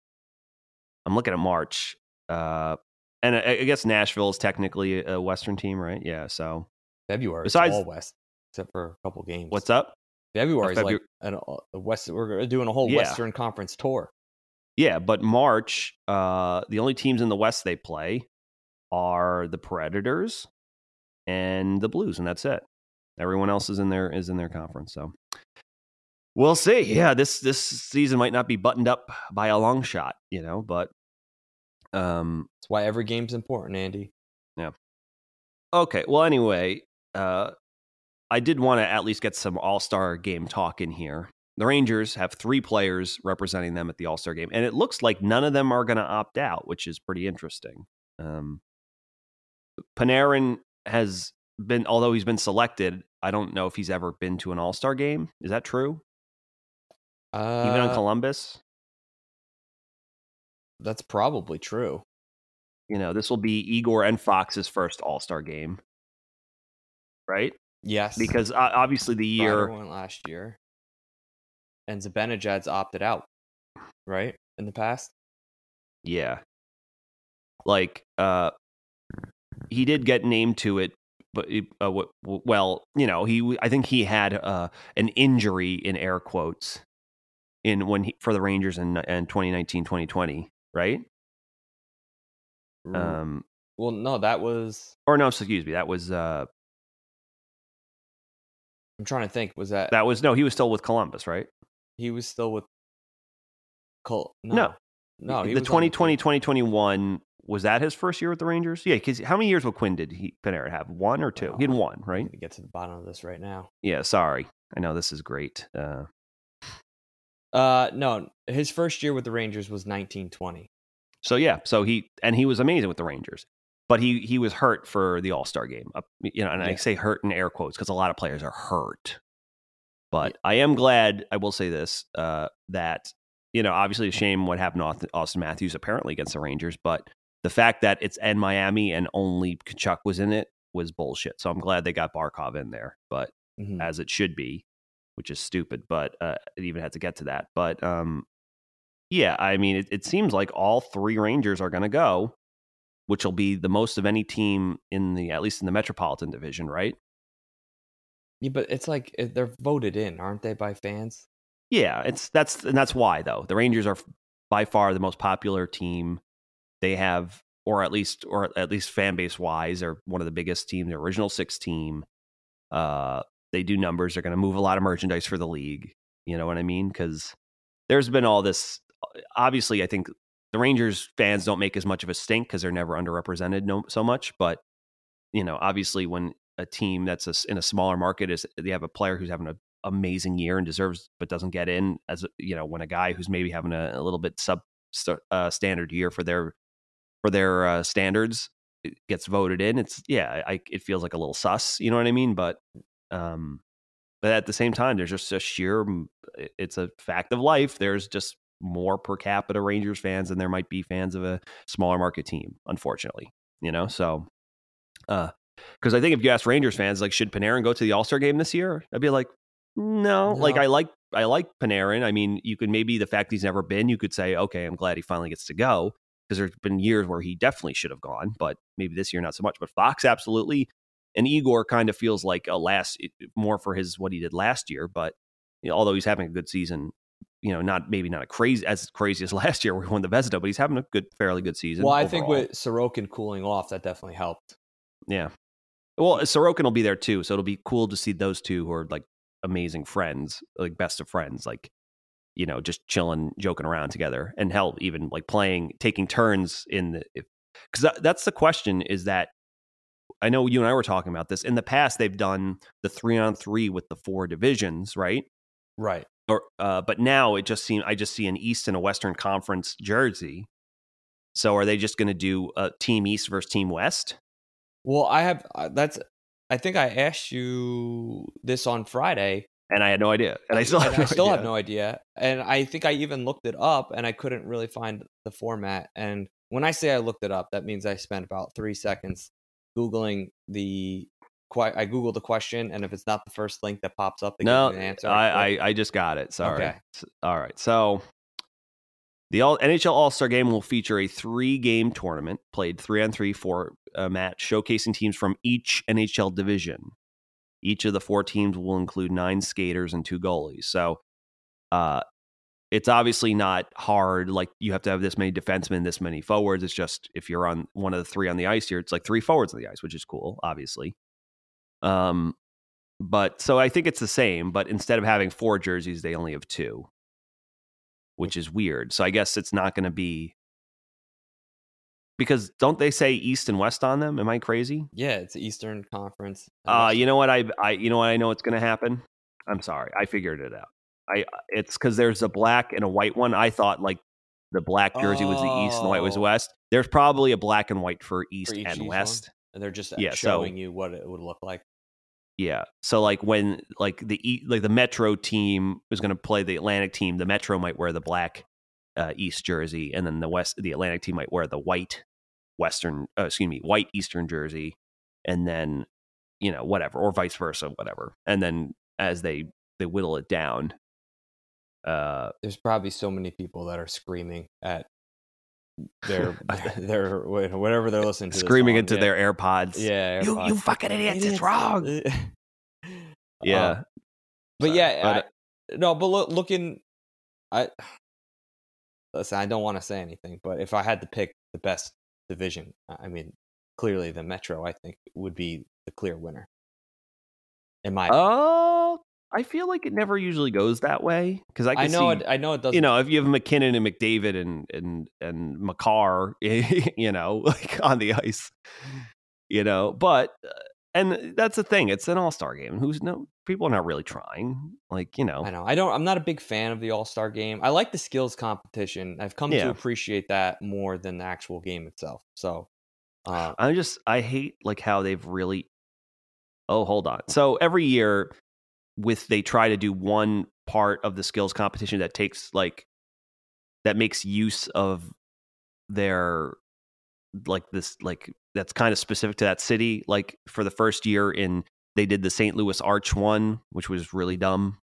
I'm looking at March. Uh, and I, I guess Nashville is technically a Western team, right? Yeah. So February, Besides- all West except for a couple games. what's up? February? is like an, a West. We're doing a whole Yeah. Western Conference tour. Yeah, but March, uh, the only teams in the West they play are the Predators and the Blues, and that's it. Everyone else is in their is in their conference. So we'll see. Yeah, this this season might not be buttoned up by a long shot, you know, but um That's why every game's important, Andy. Yeah. Okay. Well, anyway, uh I did want to at least get some All-Star game talk in here. The Rangers have three players representing them at the All Star game, and it looks like none of them are going to opt out, which is pretty interesting. Um, Panarin has been, although he's been selected, I don't know if he's ever been to an All Star game. Is that true? Uh, Even on Columbus, that's probably true. you know, this will be Igor and Fox's first All Star game, right? Yes, Because uh, obviously the year, went last year, and Zibanejad's opted out, right? In the past, yeah, like uh, he did get named to it, but uh, well, you know, he I think he had uh, an injury in air quotes in when he for the Rangers in, in 2019 2020, right? Um, well, no, that was. or no, excuse me, that was uh, I'm trying to think. Was that, that was no, he was still with Columbus, right? He was still with? Colt. No. no, no. He the was on 2020 2021 was that his first year with the Rangers? Yeah, because how many years with Quinn did he Panarin have? One or two? He had one, right? get to the bottom of this right now. Yeah, sorry. I know this is great. Uh, Uh, no, his first year with the Rangers was 1920. so yeah, so he and he was amazing with the Rangers, but he he was hurt for the All Star game. Uh, you know, and I say hurt in air quotes because a lot of players are hurt. But I am glad. I will say this: uh, that you know, obviously, a shame what happened to Auston- Matthews apparently against the Rangers, but the fact that it's in Miami and only Tkachuk was in it was bullshit. So I'm glad they got Barkov in there, but Mhm. as it should be, which is stupid, but uh, it even had to get to that. But um, yeah, I mean, it, it seems like all three Rangers are going to go, which will be the most of any team in the at least in the Metropolitan Division, right? Yeah, but it's like eh, they're voted in, aren't they, by fans? Yeah, it's that's and that's why though the Rangers are by far the most popular team. They have, or at least, or at least fan base wise, are one of the biggest team. The original six team. Uh, they do numbers. They're going to move a lot of merchandise for the league. You know what I mean? Because there's been all this. Obviously, I think the Rangers fans don't make as much of a stink because they're never underrepresented no, so much. But you know, obviously, when a team that's a in a smaller market is they have a player who's having an amazing year and deserves but doesn't get in as you know when a guy who's maybe having a, a little bit sub uh, standard year for their for their uh, standards gets voted in it's yeah I, it feels like a little sus you know what i mean? But um but at the same time there's just a sheer it's a fact of life there's just more per capita rangers fans than there might be fans of a smaller market team unfortunately you know? So uh because I think if you ask Rangers fans, like, should Panarin go to the All Star game this year? I'd be like, no. Like, I like I like Panarin. I mean, you could maybe the fact he's never been, you could say, okay, I'm glad he finally gets to go. because there's been years where he definitely should have gone, but maybe this year not so much. But Fox absolutely, and Igor kind of feels like a last more for his what he did last year. But you know, although he's having a good season, you know, not maybe not a crazy as crazy as [LAUGHS] last year where he won the Vezina, but he's having a good, fairly good season. Well, I overall. think with Sorokin cooling off, that definitely helped. yeah. Well, Sorokin will be there too, so it'll be cool to see those two who are like amazing friends, like best of friends, like you know, just chilling, joking around together, and hell, even like playing, taking turns in the. Because that's the question: is that I know you and I were talking about this in the past. They've done the three on three with the four divisions, right? Right. Or, uh, but now it just seems I just see an East and a Western Conference jersey. So are they just going to do a Team East versus Team West? Well, I have uh, that's. I think I asked you this on Friday, And I had no idea, and I still have [LAUGHS] no I still idea. have no idea. And I think I even looked it up, and I couldn't really find the format. And when I say I looked it up, that means I spent about three seconds googling the. I googled the question, and if it's not the first link that pops up, No, an answer. I. I I just got it. Sorry. Okay. All right. So the all, NHL All Star Game will feature a three game tournament played three on three for a match, showcasing teams from each NHL division. Each of the four teams will include nine skaters and two goalies. So, uh, it's obviously not hard. Like you have to have this many defensemen, this many forwards. It's just if you're on one of the three on the ice here, it's like three forwards on the ice, which is cool, obviously. Um, but so I think it's the same, but instead of having four jerseys, they only have two, which is weird. So I guess it's not going to be because don't they say East and West on them? Am I crazy? yeah, it's Eastern Conference. Uh, you know what I I you know what I know it's going to happen. I'm sorry, I figured it out. I it's because there's a black and a white one. I thought like the black jersey was the East and the white was the Oh. West. There's probably a black and white for East each and East one? West. and they're just yeah, so- showing you what it would look like. Yeah. So like when like the E- like the Metro team is going to play the Atlantic team, the Metro might wear the black uh, East jersey, and then the West the Atlantic team might wear the white Western uh, excuse me white Eastern jersey, and then you know whatever or vice versa whatever, and then as they they whittle it down. Uh, There's probably so many people that are screaming at their [LAUGHS] their whatever they're listening to. screaming into yeah. their AirPods. yeah. You- you fucking idiots, it's wrong. [LAUGHS] Yeah. Uh, but So, yeah, but, I, no, but look, looking, I listen. I don't want to say anything, but if I had to pick the best division, I mean, clearly the Metro, I think, would be the clear winner. In my, Oh, I feel like it never usually goes that way because I, I know see, it. I know it doesn't. you know, if you have MacKinnon and McDavid and and and Makar, [LAUGHS] you know, like on the ice, you know, but uh, and that's the thing. It's an All Star game. Who's no people are not really trying. Like you know, I know. I don't. I'm not a big fan of the All Star game. I like the skills competition. I've come Yeah. to appreciate that more than the actual game itself. So, uh, I just I hate like how they've really. Oh, hold on. So every year, with they try to do one part of the skills competition that takes like that makes use of their like this like that's kind of specific to that city. Like for the first year in they did the St. Louis Arch one, which was really dumb,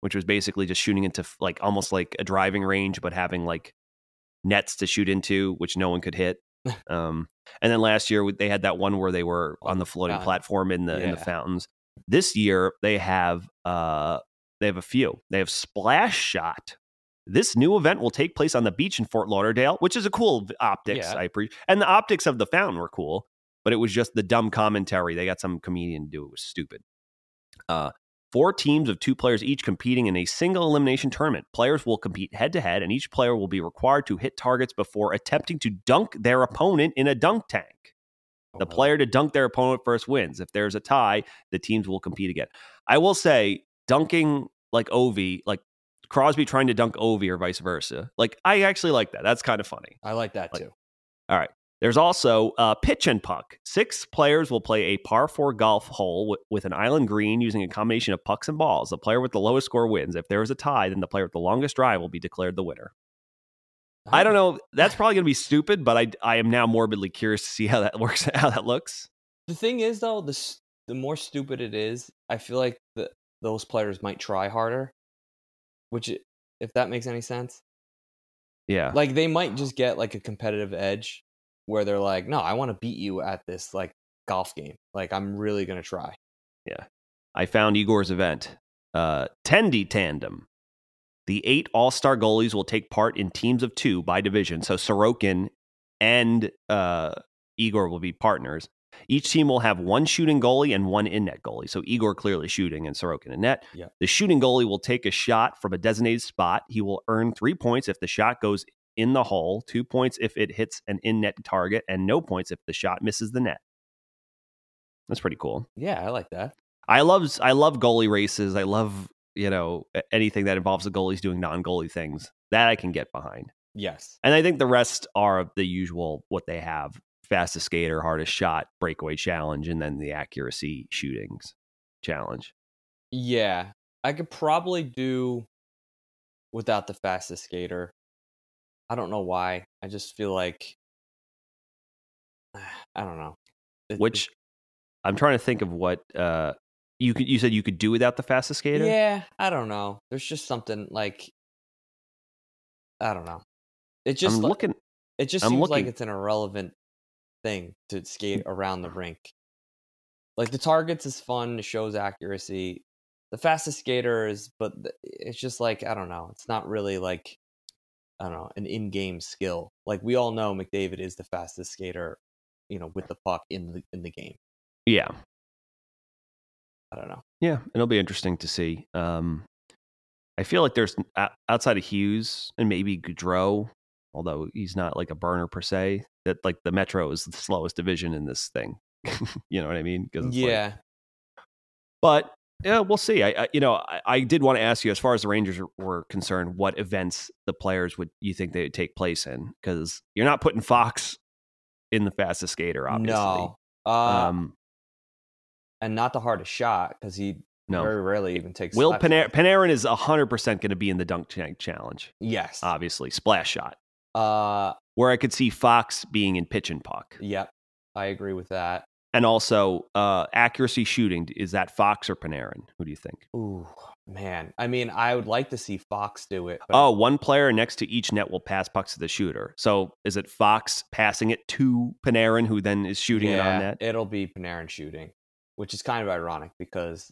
which was basically just shooting into like almost like a driving range, but having like nets to shoot into, which no one could hit. [LAUGHS] Um, and then last year they had that one where they were on the floating platform in the in the fountains. This year they have uh they have a few. They have splash shot. This new event will take place on the beach in Fort Lauderdale, which is a cool optics. Yeah. I appreciate, and the optics of the fountain were cool, but it was just the dumb commentary. They got some comedian to do it. It was stupid. Uh, four teams of two players each competing in a single elimination tournament. Players will compete head to head, and each player will be required to hit targets before attempting to dunk their opponent in a dunk tank. The player to dunk their opponent first wins. If there's a tie, the teams will compete again. I will say, dunking like Ovi, like Crosby trying to dunk Ovi or vice versa. Like I actually like that. That's kind of funny. I like that Like- too. All right. There's also uh, pitch and puck. Six players will play a par four golf hole with, with an island green using a combination of pucks and balls. The player with the lowest score wins. If there is a tie, then the player with the longest drive will be declared the winner. I don't know. That's [LAUGHS] probably going to be stupid, but I, I am now morbidly curious to see how that [LAUGHS] works, how that looks. The thing is, though, the the more stupid it is, I feel like the, those players might try harder. Which, if that makes any sense, Yeah. Like they might just get like a competitive edge where they're like, no, I want to beat you at this like golf game. Like I'm really gonna try. Yeah, I found Igor's event. Uh, Tendy Tandem. The eight All Star goalies will take part in teams of two by division. So Sorokin and uh, Igor will be partners. Each team will have one shooting goalie and one in net goalie. So Igor clearly shooting and Sorokin in net. Yeah. The shooting goalie will take a shot from a designated spot. He will earn three points if the shot goes in the hole, two points if it hits an in net target, and no points if the shot misses the net. That's pretty cool. Yeah, I like that. I love I love goalie races. I love you know anything that involves the goalies doing non goalie things that I can get behind. Yes. And I think the rest are the usual what they have: fastest skater, hardest shot, breakaway challenge, and then the accuracy shootings challenge. Yeah. I could probably do without the fastest skater. I don't know why. I just feel like [SIGHS] I don't know. It- Which I'm trying to think of what uh you could you said you could do without the fastest skater. Yeah, I don't know. There's just something like I don't know. It just I'm li- looking. it just I'm seems like it's an irrelevant thing to skate around the rink. Like the targets is fun, it shows accuracy. The fastest skater is but it's just like I don't know. It's not really like I don't know, an in-game skill. Like we all know McDavid is the fastest skater, you know, with the puck in the in the game. Yeah, I don't know. yeah, it'll be interesting to see. Um, I feel like there's outside of Hughes and maybe Gaudreau, although he's not like a burner per se. That like the Metro is the slowest division in this thing. [LAUGHS] you know what I mean? 'Cause it's like- Yeah. but yeah, we'll see. I, I you know I, I did want to ask you as far as the Rangers were concerned, what events the players would you think they would take place in? Because you're not putting Fox in the fastest skater, obviously. No. Uh, Um, and not the hardest shot because he no. very rarely even takes. Will Panarin. Panarin is 100% going to be in the dunk tank challenge, Yes. obviously. Splash shot. Uh. Where I could see Fox being in pitch and puck. Yep. I agree with that. And also, uh, accuracy shooting. Is that Fox or Panarin? Who do you think? Ooh, man. I mean, I would like to see Fox do it. But Oh, one player next to each net will pass pucks to the shooter. So is it Fox passing it to Panarin, who then is shooting it on net? It'll be Panarin shooting, which is kind of ironic because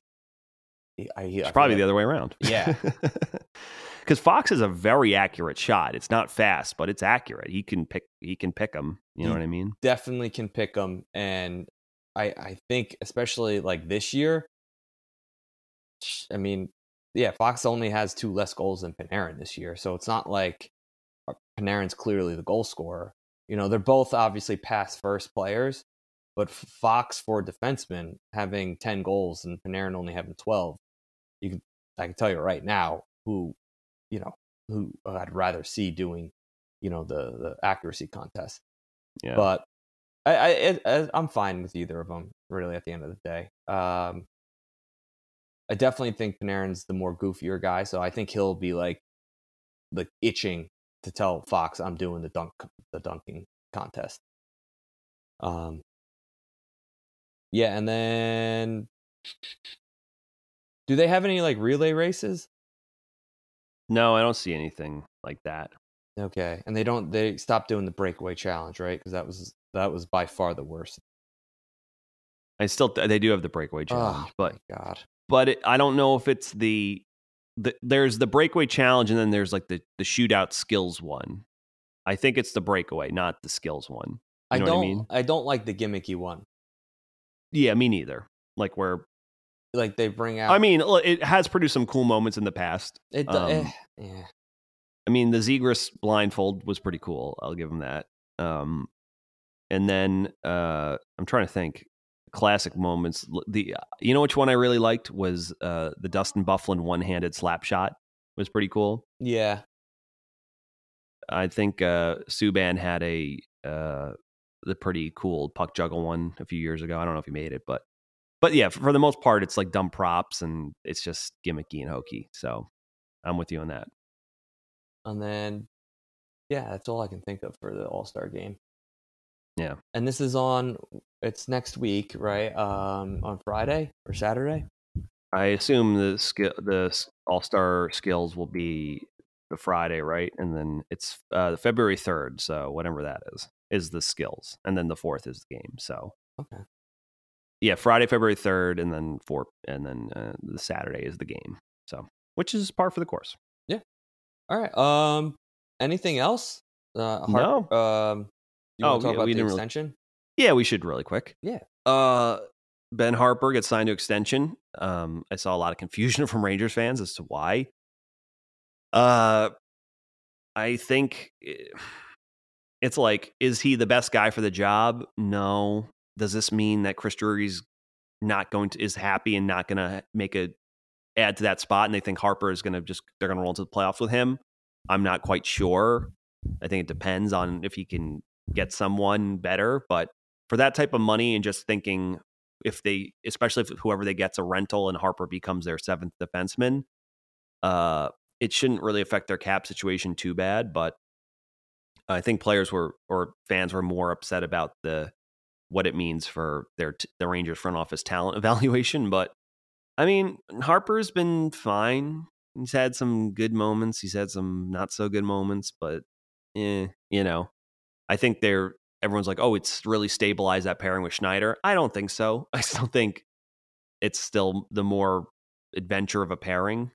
he, I, he, It's probably the other way around. Yeah. [LAUGHS] Because Fox is a very accurate shot. It's not fast, but it's accurate. He can pick. He can pick them. You know He- what I mean? definitely can pick them, and I I think especially like this year. I mean, yeah, Fox only has two less goals than Panarin this year, so it's not like uh, Panarin's clearly the goal scorer. You know, they're both obviously pass first players, but Fox for defenseman having ten goals and Panarin only having twelve, you can I can tell you right now who, you know, who I'd rather see doing, you know, the the accuracy contest. Yeah. But I, I, I I'm fine with either of them. Really, at the end of the day, um, I definitely think Panarin's the more goofier guy, so I think he'll be like, like itching to tell Fox I'm doing the dunk, the dunking contest. Um, yeah, and then do they have any like relay races? no, I don't see anything like that. Okay, and they don't. They stopped doing the breakaway challenge, right? Because that was that was by far the worst. I still they do have the breakaway challenge, oh, but God. but it, I don't know if it's the, the there's the breakaway challenge and then there's like the the shootout skills one. I think it's the breakaway, not the skills one. I You know don't. what I mean? I don't like the gimmicky one. Yeah, me neither. Like where Like they bring out. I mean, it has produced some cool moments in the past. it. do- um, eh, yeah. I mean, the Zegras blindfold was pretty cool. I'll give him that. Um, and then uh, I'm trying to think classic moments. The you know which one I really liked was uh, the Dustin Byfuglien one handed slap shot was pretty cool. Yeah. I think uh, Subban had a uh, the pretty cool puck juggle one a few years ago. I don't know if he made it, but but yeah, for the most part, it's like dumb props and it's just gimmicky and hokey. So I'm with you on that. And then, yeah, that's all I can think of for the All Star game. Yeah. And this is on. It's next week, right? Um, on Friday or Saturday. I assume the skill, the All Star skills will be the Friday, right? And then it's uh, February third, so whatever that is is the skills, and then the fourth is the game. So Okay. yeah, Friday, February third, and then four, and then uh, the Saturday is the game. So which is par for the course. All right. Um. Anything else? Uh, No. Um. You Oh, want to talk yeah, about we the didn't really- extension? Yeah, we should really quick. Yeah. Uh, Ben Harper gets signed to extension. Um, I saw a lot of confusion [LAUGHS] from Rangers fans as to why. Uh, I think eh, it's like, is he the best guy for the job? No. Does this mean that Chris Drury's not going to is happy and not going to make a add to that spot, and they think Harper is going to just they're going to roll into the playoffs with him? I'm not quite sure. I think it depends on if he can get someone better, but for that type of money and just thinking if they, especially if whoever they get's a rental and Harper becomes their seventh defenseman, uh, it shouldn't really affect their cap situation too bad. But I think players were or fans were more upset about the what it means for their the Rangers front office talent [LAUGHS] evaluation. But I mean, Harper's been fine. He's had some good moments. He's had some not so good moments, but eh, you know, I think they're everyone's like, oh, it's really stabilized that pairing with Schneider. I don't think so. [LAUGHS] I still think it's still the more adventure of a pairing.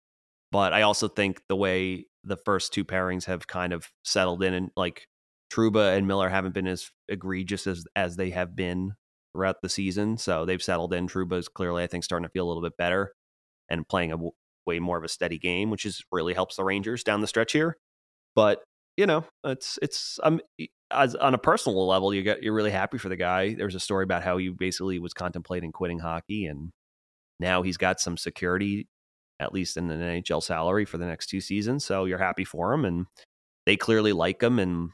But I also think the way the first two pairings have kind of settled in and like Trouba and Miller haven't been as egregious as as they have been throughout the season. So they've settled in. Trouba is clearly, I think, starting to feel a little bit better and playing a w- way more of a steady game, which is really helps the Rangers down the stretch here. But you know, it's it's um as on a personal level, you get you're really happy for the guy. There's a story about how he basically was contemplating quitting hockey, and now he's got some security, at least in an NHL salary for the next two seasons. So you're happy for him, and they clearly like him and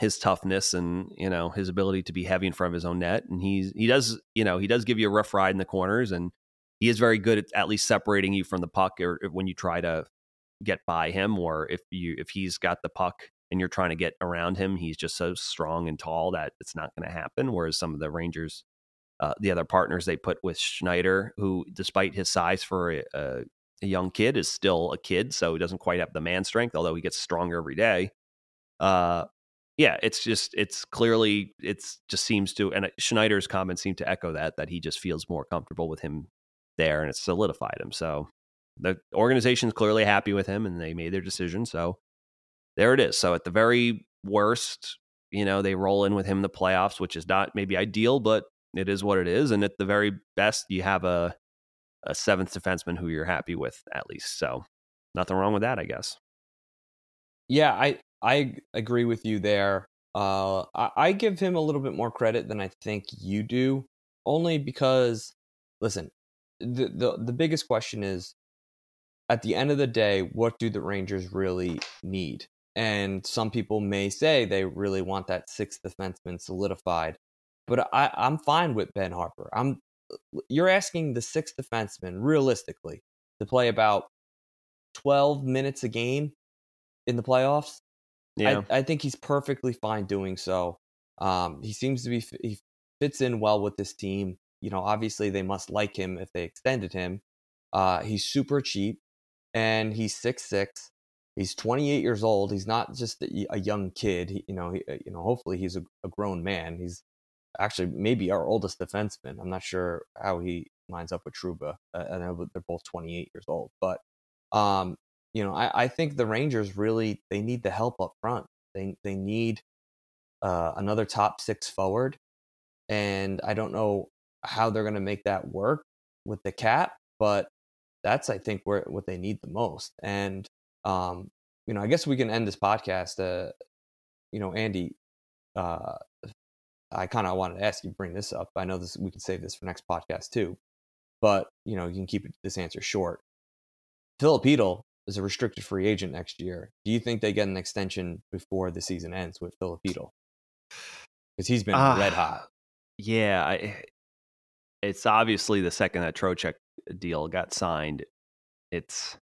his toughness and you know his ability to be heavy in front of his own net. And he's he does you know he does give you a rough ride in the corners, and he is very good at at least separating you from the puck, or when you try to get by him, or if you if he's got the puck and you're trying to get around him, he's just so strong and tall that it's not going to happen. Whereas some of the Rangers, uh, the other partners they put with Schneider, who despite his size for a, a, young kid, is still a kid, so he doesn't quite have the man strength, although he gets stronger every day. Uh, yeah, it's just it's clearly it's just seems to, and uh, Schneider's comments seem to echo that that he just feels more comfortable with him there, and it's solidified him. So the organization's clearly happy with him, and they made their decision. So there it is. So at the very worst, you know, they roll in with him in the playoffs, which is not maybe ideal, but it is what it is. And at the very best, you have a a seventh defenseman who you're happy with at least. So nothing wrong with that, I guess. Yeah, I I agree with you there. Uh, I, I give him a little bit more credit than I think you do, only because, listen, the the the biggest question is, at the end of the day, what do the Rangers really need? And some people may say they really want that sixth defenseman solidified, but I I'm fine with Ben Harper. I'm you're asking the sixth defenseman realistically to play about 12 minutes a game in the playoffs. Yeah. I, I think he's perfectly fine doing so. Um, he seems to be he fits in well with this team. You know, obviously they must like him if they extended him. Uh, he's super cheap, and he's six six. He's 28 years old. He's not just a, a young kid. He, you know, he, you know. Hopefully, he's a, a grown man. He's actually maybe our oldest defenseman. I'm not sure how he lines up with Trouba. Uh, I know they're both 28 years old, but um, you know, I, I think the Rangers really they need the help up front. They they need uh, another top six forward, and I don't know how they're going to make that work with the cap, but that's I think where what they need the most. And um, you know, I guess we can end this podcast. Uh, you know, Andy, uh, I kind of wanted to ask you bring this up. I know this we can save this for next podcast too, but you know, you can keep this answer short. Filipino is a restricted free agent next year. Do you think they get an extension before the season ends with Filipino? Because he's been Ah, red hot. Yeah, I, it's obviously the second that Trocheck deal got signed, it's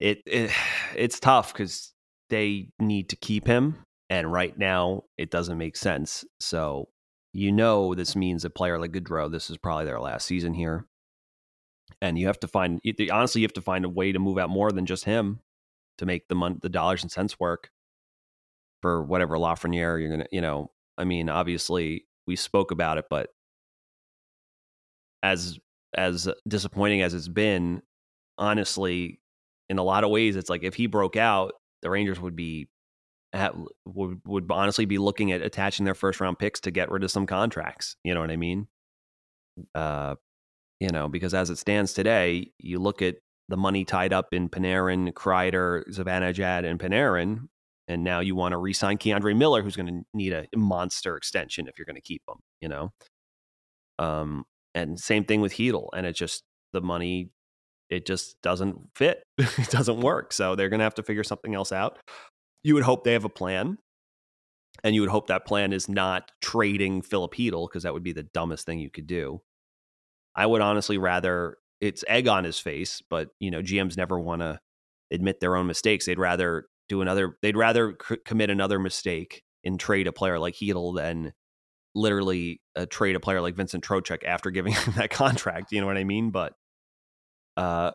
it, it [SIGHS] it's tough because they need to keep him, and right now it doesn't make sense. So you know this means a player like Goodrow, this is probably their last season here, and you have to find honestly you have to find a way to move out more than just him to make the mon- the dollars and cents work for whatever Lafreniere you're gonna, you know, I mean, obviously we spoke about it, but as as disappointing as it's been, honestly, in a lot of ways, it's like if he broke out, the Rangers would be would would honestly be looking at attaching their first round picks to get rid of some contracts. You know what I mean? Uh, you know, because as it stands today, you look at the money tied up in Panarin, Kreider, Zibanejad, and Panarin, and now you want to re-sign K'Andre Miller, who's going to need a monster extension if you're going to keep him. You know, um, and same thing with Chytil, and it just the money, it just doesn't fit. [LAUGHS] it doesn't work. So they're going to have to figure something else out. You would hope they have a plan, and you would hope that plan is not trading Filip Chytil because that would be the dumbest thing you could do. I would honestly rather it's egg on his face, but you know GMs never want to admit their own mistakes. They'd rather do another. They'd rather c- commit another mistake and trade a player like Chytil than literally uh, trade a player like Vincent Trocheck after giving [LAUGHS] him that contract. You know what I mean? But uh,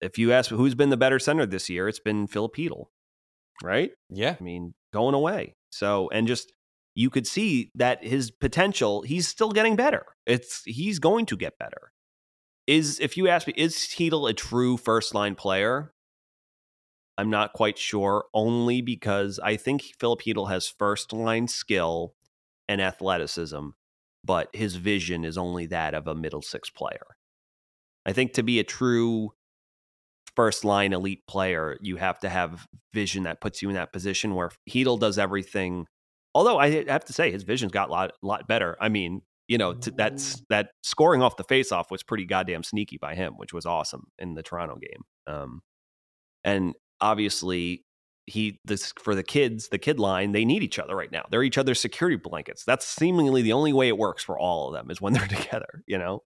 if you ask who's been the better center this year, it's been Filip Chytil, right? Yeah, I mean, going away. So and just you could see that his potential. He's still getting better. It's he's going to get better. Is if you ask me, is Chytil a true first line player? I'm not quite sure, only because I think Filip Chytil has first line skill and athleticism, but his vision is only that of a middle six player. I think to be a true first line elite player, you have to have vision that puts you in that position where Chytil does everything. Although I have to say his vision's got a lot, lot better. I mean, you know, t- that's that scoring off the faceoff was pretty goddamn sneaky by him, which was awesome in the Toronto game. Um, and obviously he this for the kids the kid line they need each other right now. They're each other's security blankets. That's seemingly the only way it works for all of them is when they're [LAUGHS] together you know?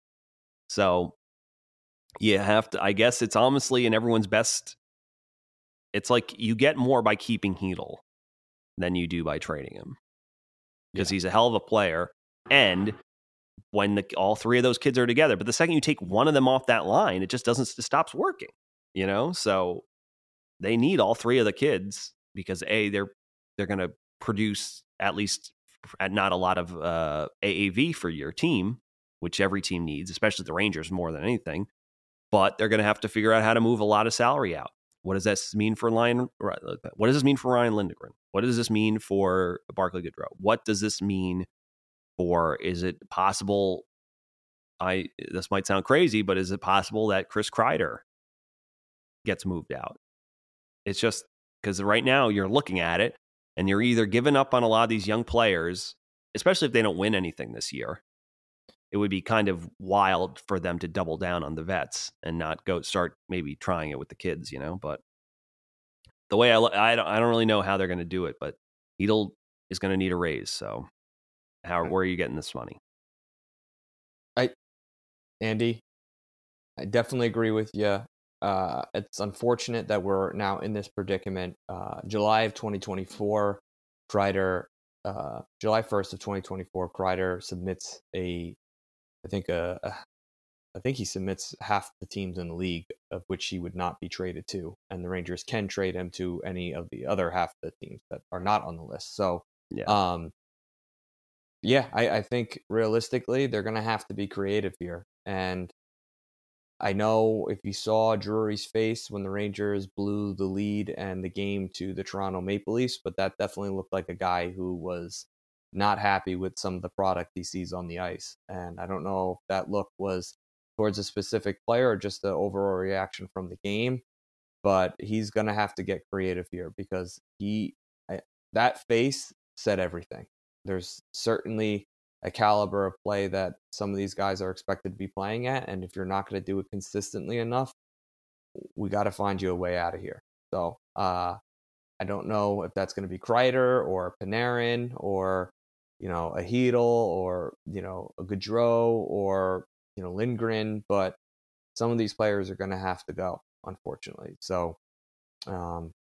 So you have to i guess it's honestly in everyone's best it's like you get more by keeping Chytil than you do by trading him because yeah. he's a hell of a player and when the, all three of those kids are together but the second you take one of them off that line it just doesn't it stops working you know so they need all three of the kids because a they're they're going to produce at least at not a lot of uh, AAV for your team, which every team needs, especially the Rangers more than anything. But they're going to have to figure out how to move a lot of salary out. What does this mean for Ryan? What does this mean for Ryan Lindgren? What does this mean for Barclay Goodrow? What does this mean for? Is it possible? I this might sound crazy, but is it possible that Chris Kreider gets moved out? It's just because right now you're looking at it and you're either giving up on a lot of these young players, especially if they don't win anything this year. It would be kind of wild for them to double down on the vets and not go start maybe trying it with the kids, you know. But the way I I don't, I don't really know how they're going to do it, but Chytil is going to need a raise. So, how where are you getting this money? I, Andy, I definitely agree with you. Uh, it's unfortunate that we're now in this predicament. Uh, July of 2024, Kreider, uh, July 1st of 2024, Kreider submits a, I think a, a, I think he submits half the teams in the league of which he would not be traded to, and the Rangers can trade him to any of the other half of the teams that are not on the list. So, yeah. um, yeah, I, I think realistically they're going to have to be creative here, and I know if you saw Drury's face when the Rangers blew the lead and the game to the Toronto Maple Leafs, but that definitely looked like a guy who was not happy with some of the product he sees on the ice. And I don't know if that look was towards a specific player or just the overall reaction from the game, but he's going to have to get creative here because he that face said everything. There's certainly a caliber of play that some of these guys are expected to be playing at. And if you're not going to do it consistently enough, we got to find you a way out of here. So uh, I don't know if that's going to be Kreider or Panarin or you know a Chytil or you know a Gaudreau or you know Lindgren, but some of these players are going to have to go, unfortunately. So um,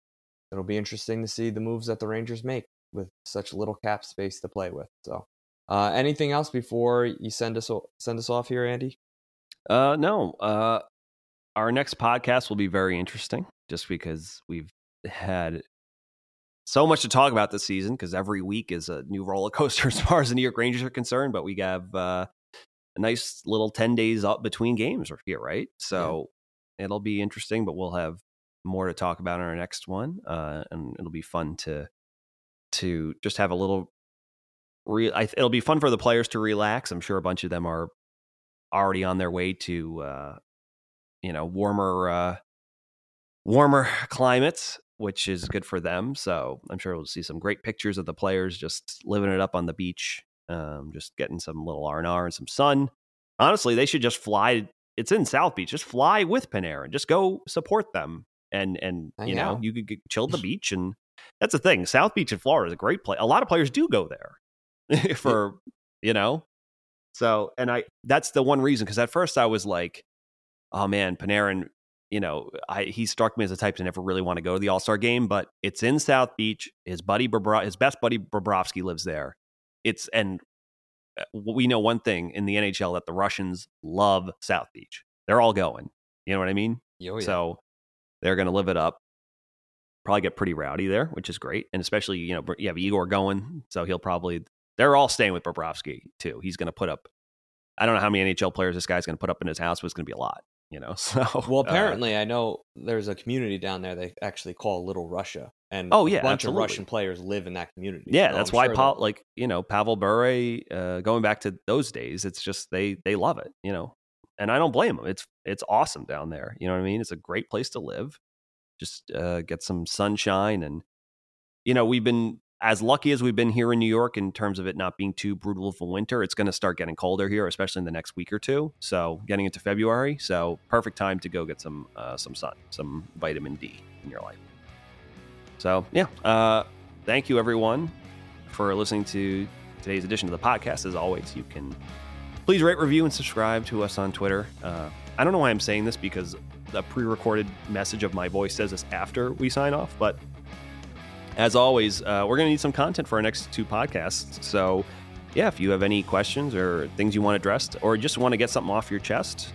it'll be interesting to see the moves that the Rangers make with such little cap space to play with. So uh, anything else before you send us send us off here, Andy? Uh, no. Uh, our next podcast will be very interesting, just because we've had so much to talk about this season because every week is a new roller coaster [LAUGHS] as far as the New York Rangers are concerned. But we have uh, a nice little 10 days up between games here, right? So yeah. it'll be interesting, but we'll have more to talk about in our next one. Uh, and it'll be fun to to just have a little it'll be fun for the players to relax. I'm sure a bunch of them are already on their way to uh, you know, warmer uh warmer [SIGHS] climates which is good for them. So I'm sure we'll see some great pictures of the players just living it up on the beach, um, just getting some little R and R and some sun. Honestly, they should just fly. It's in South Beach. Just fly with Panarin. Just go support them, and and you know you could get, chill the beach. And that's the thing. South Beach in Florida is a great place. A lot of players do go there [LAUGHS] for you know. So and I that's the one reason because at first I was like, oh man, Panarin you know, I, he struck me as a type to never really want to go to the All Star game, but it's in South Beach. His buddy, his best buddy Bobrovsky lives there. It's and uh, we know one thing in the NHL that the Russians love South Beach. They're all going. You know what I mean? Oh, yeah. So they're going to live it up. Probably get pretty rowdy there, which is great. And especially, you know, you have Igor going, so he'll probably they're all staying with Bobrovsky too. He's going to put up. I don't know how many NHL players this guy's going to put up in his house, but it's going to be a lot you know. [LAUGHS] So well, uh apparently, uh, I know there's a community down there they actually call Little Russia, and oh yeah, a bunch absolutely. of Russian players live in that community. Yeah, so that's I'm why sure Paul, like you know, Pavel Bure, uh, going back to those days, it's just they they love it, you know, and I don't blame them. It's it's awesome down there. You know what I mean? It's a great place to live. Just uh, get some sunshine and you know we've been as lucky as we've been here in New York in terms of it not being too brutal of a winter, it's going to start getting colder here, especially in the next week or two. So getting into February, so perfect time to go get some uh, some sun, some vitamin D in your life. So yeah, uh, thank you everyone for listening to today's edition of the podcast. As always, you can please rate, review, and subscribe to us on Twitter. Uh, I don't know why I'm saying this because the pre-recorded message of my voice says this after we sign off, but as always, uh, we're going to need some content for our next two podcasts. So, yeah, if you have any questions or things you want addressed, or just want to get something off your chest,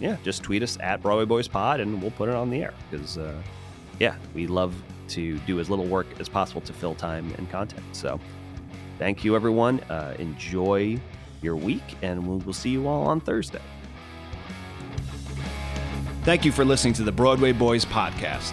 yeah, just tweet us at Broadway Boys Pod, and we'll put it on the air. Because, uh, yeah, we love to do as little work as possible to fill time and content. So, thank you, everyone. Uh, enjoy your week, and we'll, we'll see you all on Thursday. Thank you for listening to the Broadway Boys Podcast.